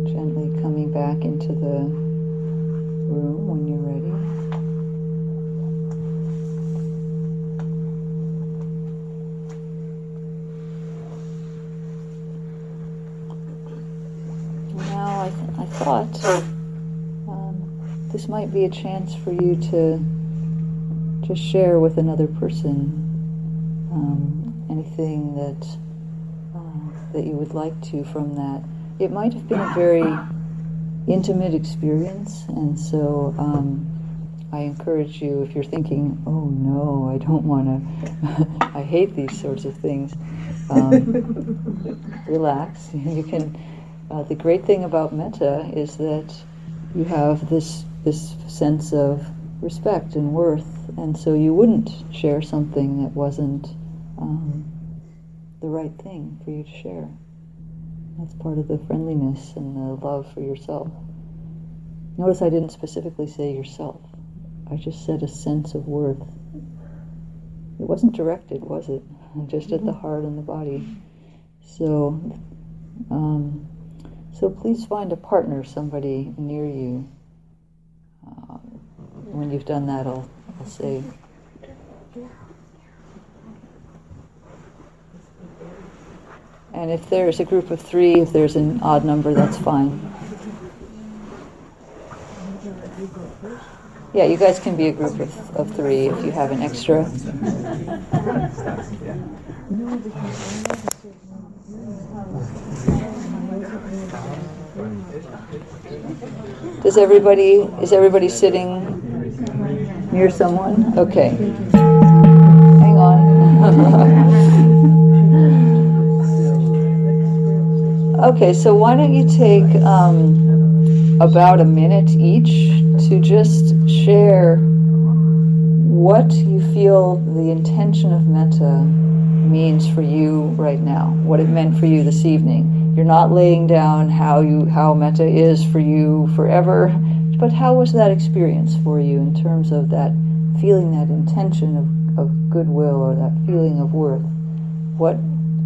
Gently coming back into the room when you're ready. Now I, th- I thought um, this might be a chance for you to just share with another person um, anything that uh, that you would like to from that. It might have been a very intimate experience, and so um, I encourage you if you're thinking, "Oh no, I don't want to," I hate these sorts of things. Um, relax. You can. Uh, the great thing about metta is that you have this this sense of respect and worth, and so you wouldn't share something that wasn't um, the right thing for you to share. That's part of the friendliness and the love for yourself. Notice I didn't specifically say yourself. I just said a sense of worth. It wasn't directed, was it? Just at the heart and the body. So, um, so please find a partner, somebody near you. When you've done that, I'll, I'll say. And if there's a group of three, if there's an odd number, that's fine. Yeah, you guys can be a group of, of three if you have an extra. Does everybody, is everybody sitting near someone? Okay. Hang on. okay, so why don't you take um, about a minute each to just share what you feel the intention of metta means for you right now, what it meant for you this evening. You're not laying down how you how metta is for you forever, but how was that experience for you in terms of that feeling that intention of, of goodwill or that feeling of worth? What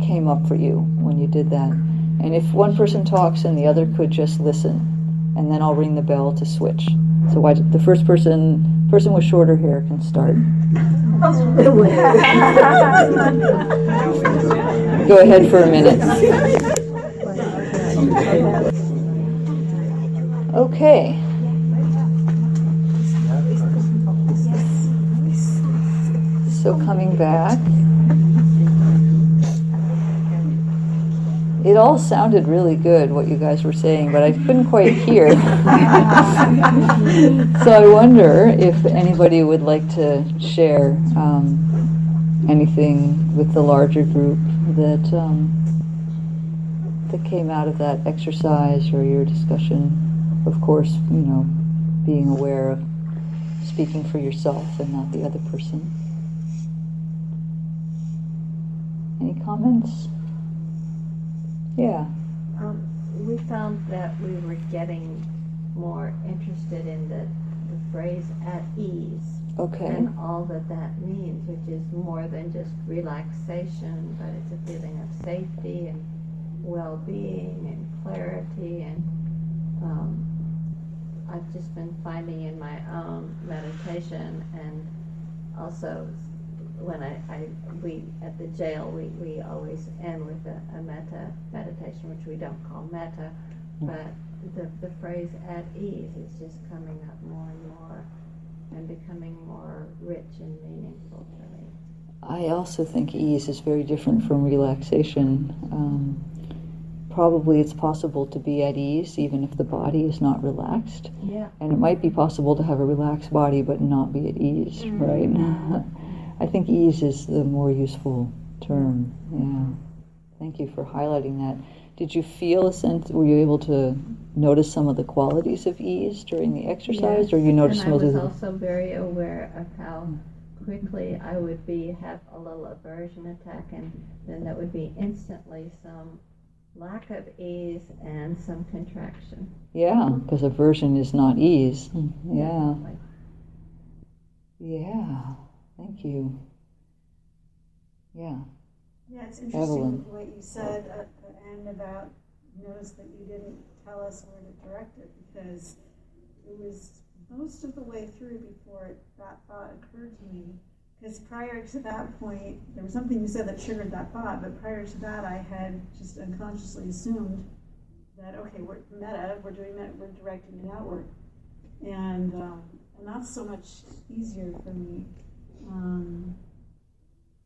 came up for you when you did that? And if one person talks and the other could just listen, and then I'll ring the bell to switch. So why the first person person with shorter hair can start. Go ahead for a minute. Okay. So coming back. It all sounded really good, what you guys were saying, but I couldn't quite hear. so I wonder if anybody would like to share um, anything with the larger group that um, that came out of that exercise or your discussion. Of course, you know, being aware of speaking for yourself and not the other person. Any comments? Yeah. Um, we found that we were getting more interested in the, the phrase at ease Okay. and all that that means, which is more than just relaxation, but it's a feeling of safety and well-being and clarity and um, I've just been finding in my own meditation and also when I, I we at the jail we, we always end with a, a metta meditation which we don't call metta but the, the phrase at ease is just coming up more and more and becoming more rich and meaningful for me. I also think ease is very different from relaxation. Um, probably it's possible to be at ease even if the body is not relaxed. Yeah. And it might be possible to have a relaxed body but not be at ease, right? I think ease is the more useful term. Yeah. Thank you for highlighting that. Did you feel a sense, were you able to notice some of the qualities of ease during the exercise, Yes, or you noticed and I was also very aware of how quickly I would be have a little aversion attack, and then that would be instantly some lack of ease and some contraction. Yeah, because aversion is not ease. Mm-hmm. Yeah. Definitely. Yeah. Thank you. Yeah. Yeah, it's Evelyn. interesting what you said at the end about notice that you didn't tell us where to direct it because it was most of the way through before it, that thought occurred to me. Because prior to that point, there was something you said that triggered that thought, but prior to that, I had just unconsciously assumed that okay, we're metta, we're doing that, we're directing it outward, and um, and that's so much easier for me. Um,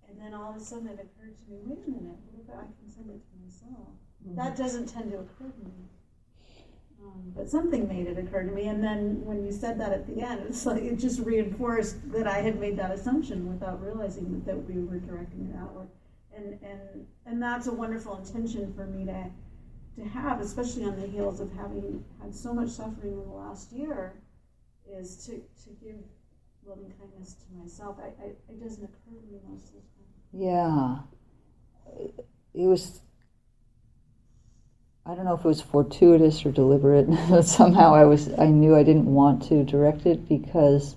and then all of a sudden it occurred to me, wait a minute, what if I can send it to myself? That doesn't tend to occur to me. Um, but something made it occur to me, and then when you said that at the end, it's like it just reinforced that I had made that assumption without realizing that, that we were directing it outward. And, and and that's a wonderful intention for me to to have, especially on the heels of having had so much suffering in the last year, is to, to give loving kindness to myself. I, I, it doesn't occur to me most of the time. Yeah. It was, I don't know if it was fortuitous or deliberate, but somehow I was, I knew I didn't want to direct it because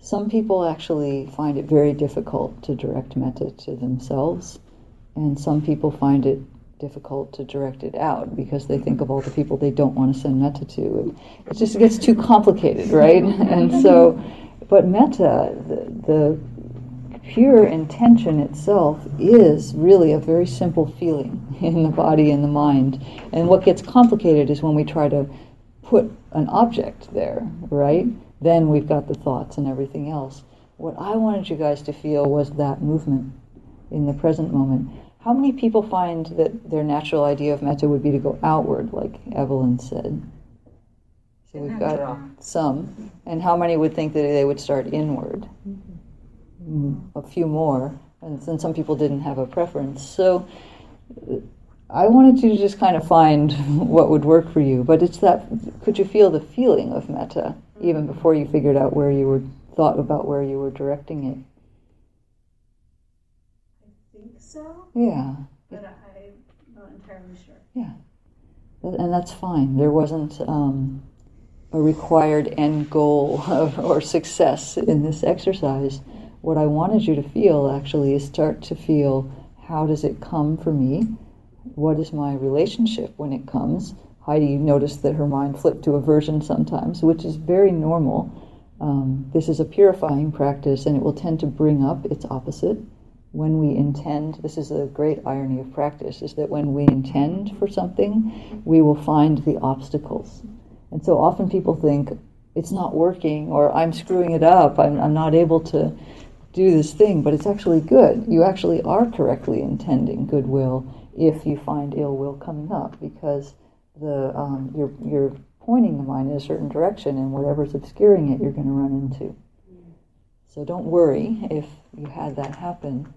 some people actually find it very difficult to direct metta to themselves, and some people find it difficult to direct it out because they think of all the people they don't want to send metta to. It just gets too complicated, right? And so, but metta, the, the pure intention itself is really a very simple feeling in the body and the mind. And what gets complicated is when we try to put an object there, right? then we've got the thoughts and everything else. What I wanted you guys to feel was that movement in the present moment. How many people find that their natural idea of metta would be to go outward, like Evelyn said? So we've got some. And how many would think that they would start inward? Mm, A few more. And then some people didn't have a preference. So uh, I wanted you to just kind of find what would work for you. But it's that, could you feel the feeling of metta even before you figured out where you were, thought about where you were directing it? I think so, Yeah. but I'm not entirely sure. Yeah. And that's fine. There wasn't um, a required end goal or success in this exercise. What I wanted you to feel actually is start to feel how does it come for me? What is my relationship when it comes? Heidi noticed that her mind flipped to aversion sometimes, which is very normal. Um, this is a purifying practice, and it will tend to bring up its opposite when we intend, this is a great irony of practice, is that when we intend for something, we will find the obstacles. And so often people think, it's not working, or I'm screwing it up, I'm, I'm not able to do this thing, but it's actually good. You actually are correctly intending goodwill if you find ill will coming up, because the um, you're, you're pointing the mind in a certain direction, and whatever's obscuring it, you're going to run into. So don't worry if you had that happen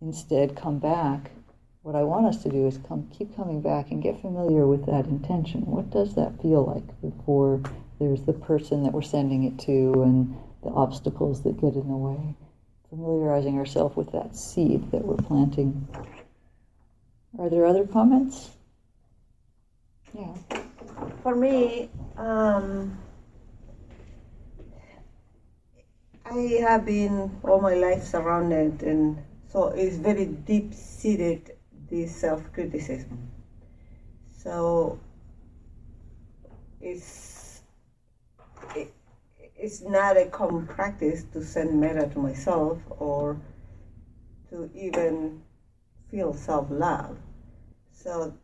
instead come back what i want us to do is come keep coming back and get familiar with that intention. What does that feel like before there's the person that we're sending it to and the obstacles that get in the way? Familiarizing ourselves with that seed that we're planting. Are there other comments? Yeah. For me, um, I have been all my life surrounded, and so it's very deep seated this self criticism. So it's it, it's not a common practice to send metta to myself or to even feel self love. So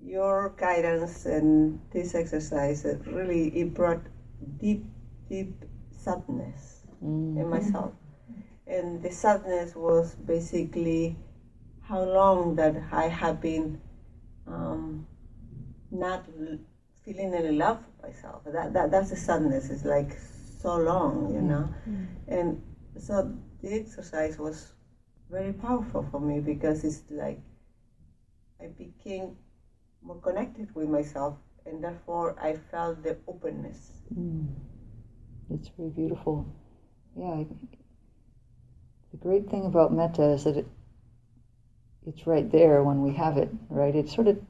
your guidance and this exercise it really it brought deep deep sadness in mm-hmm. myself and the sadness was basically how long that i have been um, not feeling any love for myself that, that that's the sadness it's like so long you know and so the exercise was very powerful for me because it's like i became more connected with myself, and therefore I felt the openness. Mm. It's very beautiful. Yeah. I, the great thing about metta is that it, it's right there when we have it, right? It's sort of,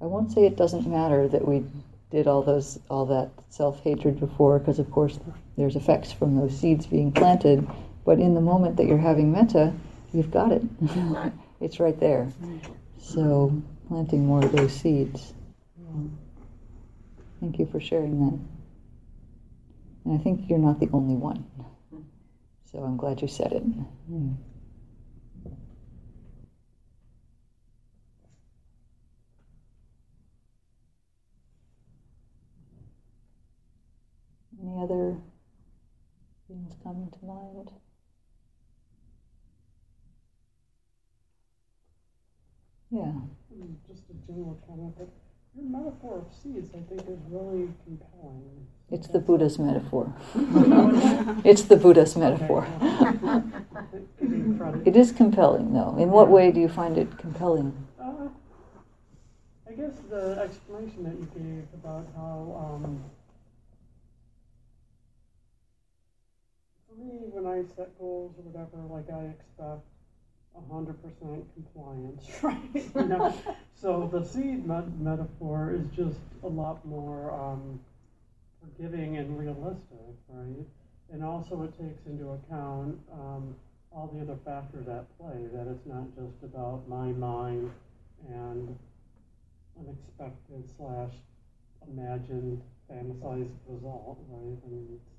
I won't say it doesn't matter that we did all those, all that self-hatred before, because of course there's effects from those seeds being planted, but in the moment that you're having metta, you've got it. it's right there. So planting more of those seeds. Thank you for sharing that. And I think you're not the only one. So I'm glad you said it. Mm. Any other things coming to mind? Yeah. Just a general comment, but your metaphor of seeds, I think, is really compelling. It's the Buddha's metaphor. it's the Buddha's metaphor. Give you credit. It is compelling, though. In what way do you find it compelling? Uh, I guess the explanation that you gave about how, um, for me, when I set goals or whatever, like I expect a hundred percent compliance, right? You know, so the seed met- metaphor is just a lot more um, forgiving and realistic, right? And also, it takes into account um, all the other factors at play. That it's not just about my mind and unexpected slash imagined fantasized result, right? I mean, it's,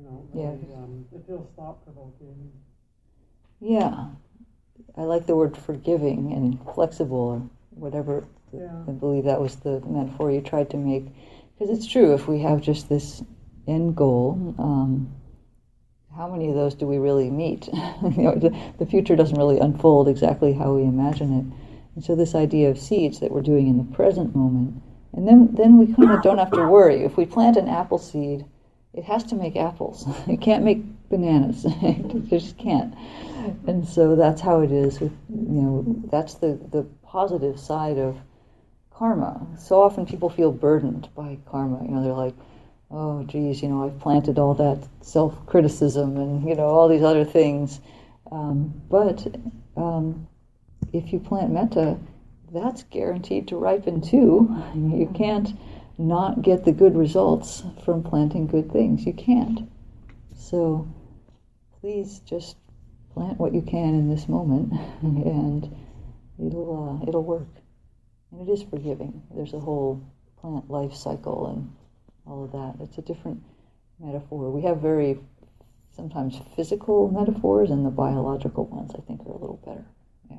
Know, Yeah. really, um, it feels thought provoking. Yeah. I like the word forgiving and flexible or whatever. Yeah. I believe that was the metaphor you tried to make. Because it's true, if we have just this end goal, um, how many of those do we really meet? you know, the, the future doesn't really unfold exactly how we imagine it. And so this idea of seeds that we're doing in the present moment, and then then we kind of don't have to worry. If we plant an apple seed, it has to make apples. It can't make bananas. it just can't. And so that's how it is with you know that's the the positive side of karma. So often people feel burdened by karma. You know, they're like, oh, geez, you know, I've planted all that self criticism and, you know, all these other things. Um, but um, if you plant metta, that's guaranteed to ripen too. You can't not get the good results from planting good things. You can't. So please just plant what you can in this moment and it'll, uh, it'll work. And it is forgiving. There's a whole plant life cycle and all of that. It's a different metaphor. We have very sometimes physical metaphors, and the biological ones I think are a little better. Yeah.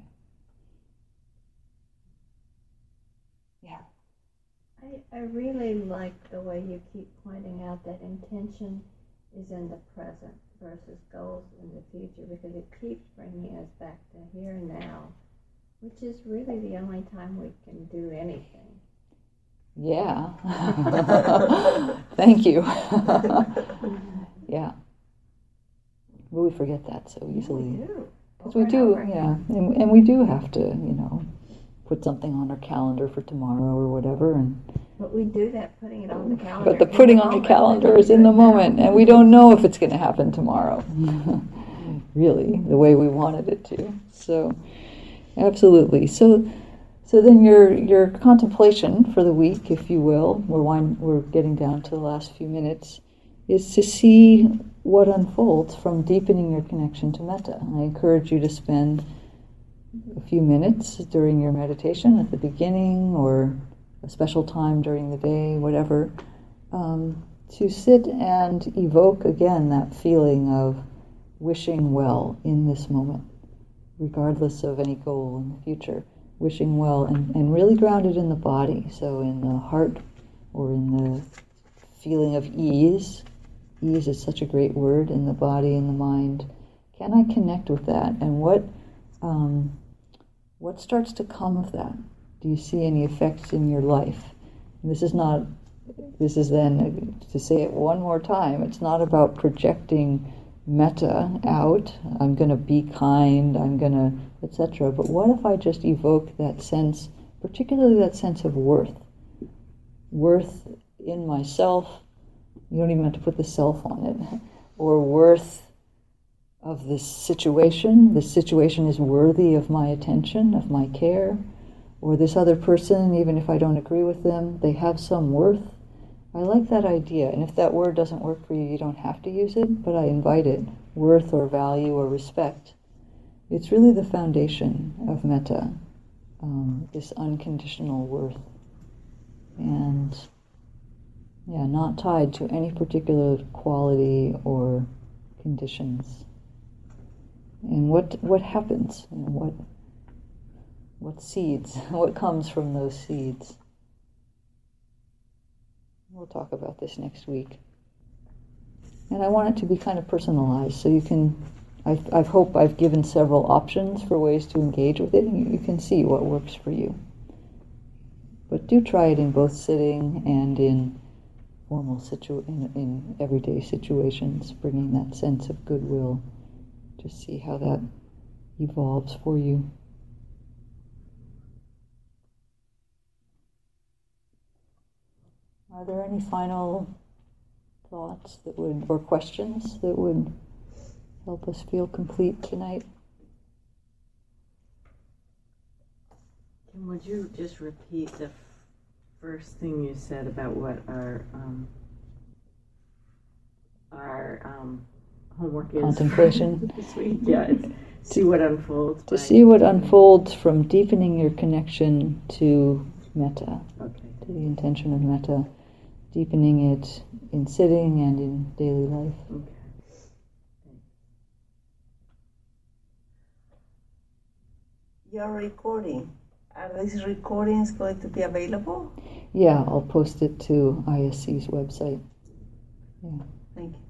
Yeah. I, I really like the way you keep pointing out that intention is in the present versus goals in the future because it keeps bringing us back to here and now, which is really the only time we can do anything. Yeah. Thank you. yeah. But we forget that so easily. Because we do, yeah. And, and we do have to, you know, put something on our calendar for tomorrow or whatever. And But we do that putting it on the calendar. But the in putting on the calendar is in the moment, and we don't know if it's going to happen tomorrow. really, the way we wanted it to. So, absolutely. So, so then your your contemplation for the week, if you will, we're wind, we're getting down to the last few minutes, is to see what unfolds from deepening your connection to metta. I encourage you to spend a few minutes during your meditation at the beginning or a special time during the day, whatever, um, to sit and evoke again that feeling of wishing well in this moment, regardless of any goal in the future. Wishing well and, and really grounded in the body, so in the heart or in the feeling of ease. Ease is such a great word in the body and the mind. Can I connect with that? And what um, what starts to come of that? Do you see any effects in your life? And this is not, this is then, uh, to say it one more time, it's not about projecting metta out. I'm going to be kind, I'm going to, etc. But what if I just evoke that sense, particularly that sense of worth? Worth in myself. You don't even have to put the self on it. Or worth of this situation. This situation is worthy of my attention, of my care. Or this other person, even if I don't agree with them, they have some worth. I like that idea. And if that word doesn't work for you, you don't have to use it, but I invite it worth or value or respect. It's really the foundation of metta, um, this unconditional worth. And yeah, not tied to any particular quality or conditions and what what happens? What what seeds? What comes from those seeds? We'll talk about this next week. And i want it to be kind of personalized so you can i i hope i've given several options for ways to engage with it and you, you can see what works for you. But do try it in both sitting and in formal situ in, in everyday situations bringing that sense of goodwill to see how that evolves for you. Are there any final thoughts that would, or questions that would help us feel complete tonight? Kim, would you just repeat the f- first thing you said about what our um, our um, homework is Contemplation. this week? Yeah, it's see what unfolds. To see what unfolds from deepening your connection to metta, Okay. to the intention of metta, deepening it in sitting and in daily life. Okay. You're recording. Are these recordings going to be available? Yeah, I'll post it to ISC's website. Yeah. Thank you.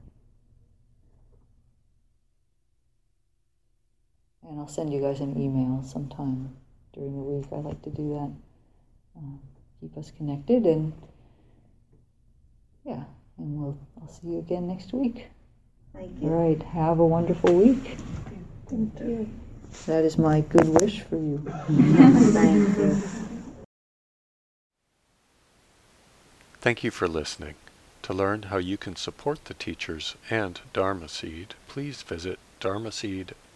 And I'll send you guys an email sometime during the week. I like to do that. Uh, keep us connected and yeah, and we'll I'll see you again next week. Thank you. right, have a wonderful week. Thank you. That is my good wish for you. Thank you. Thank you for listening. To learn how you can support the teachers and Dharma Seed, please visit dharmaseed.org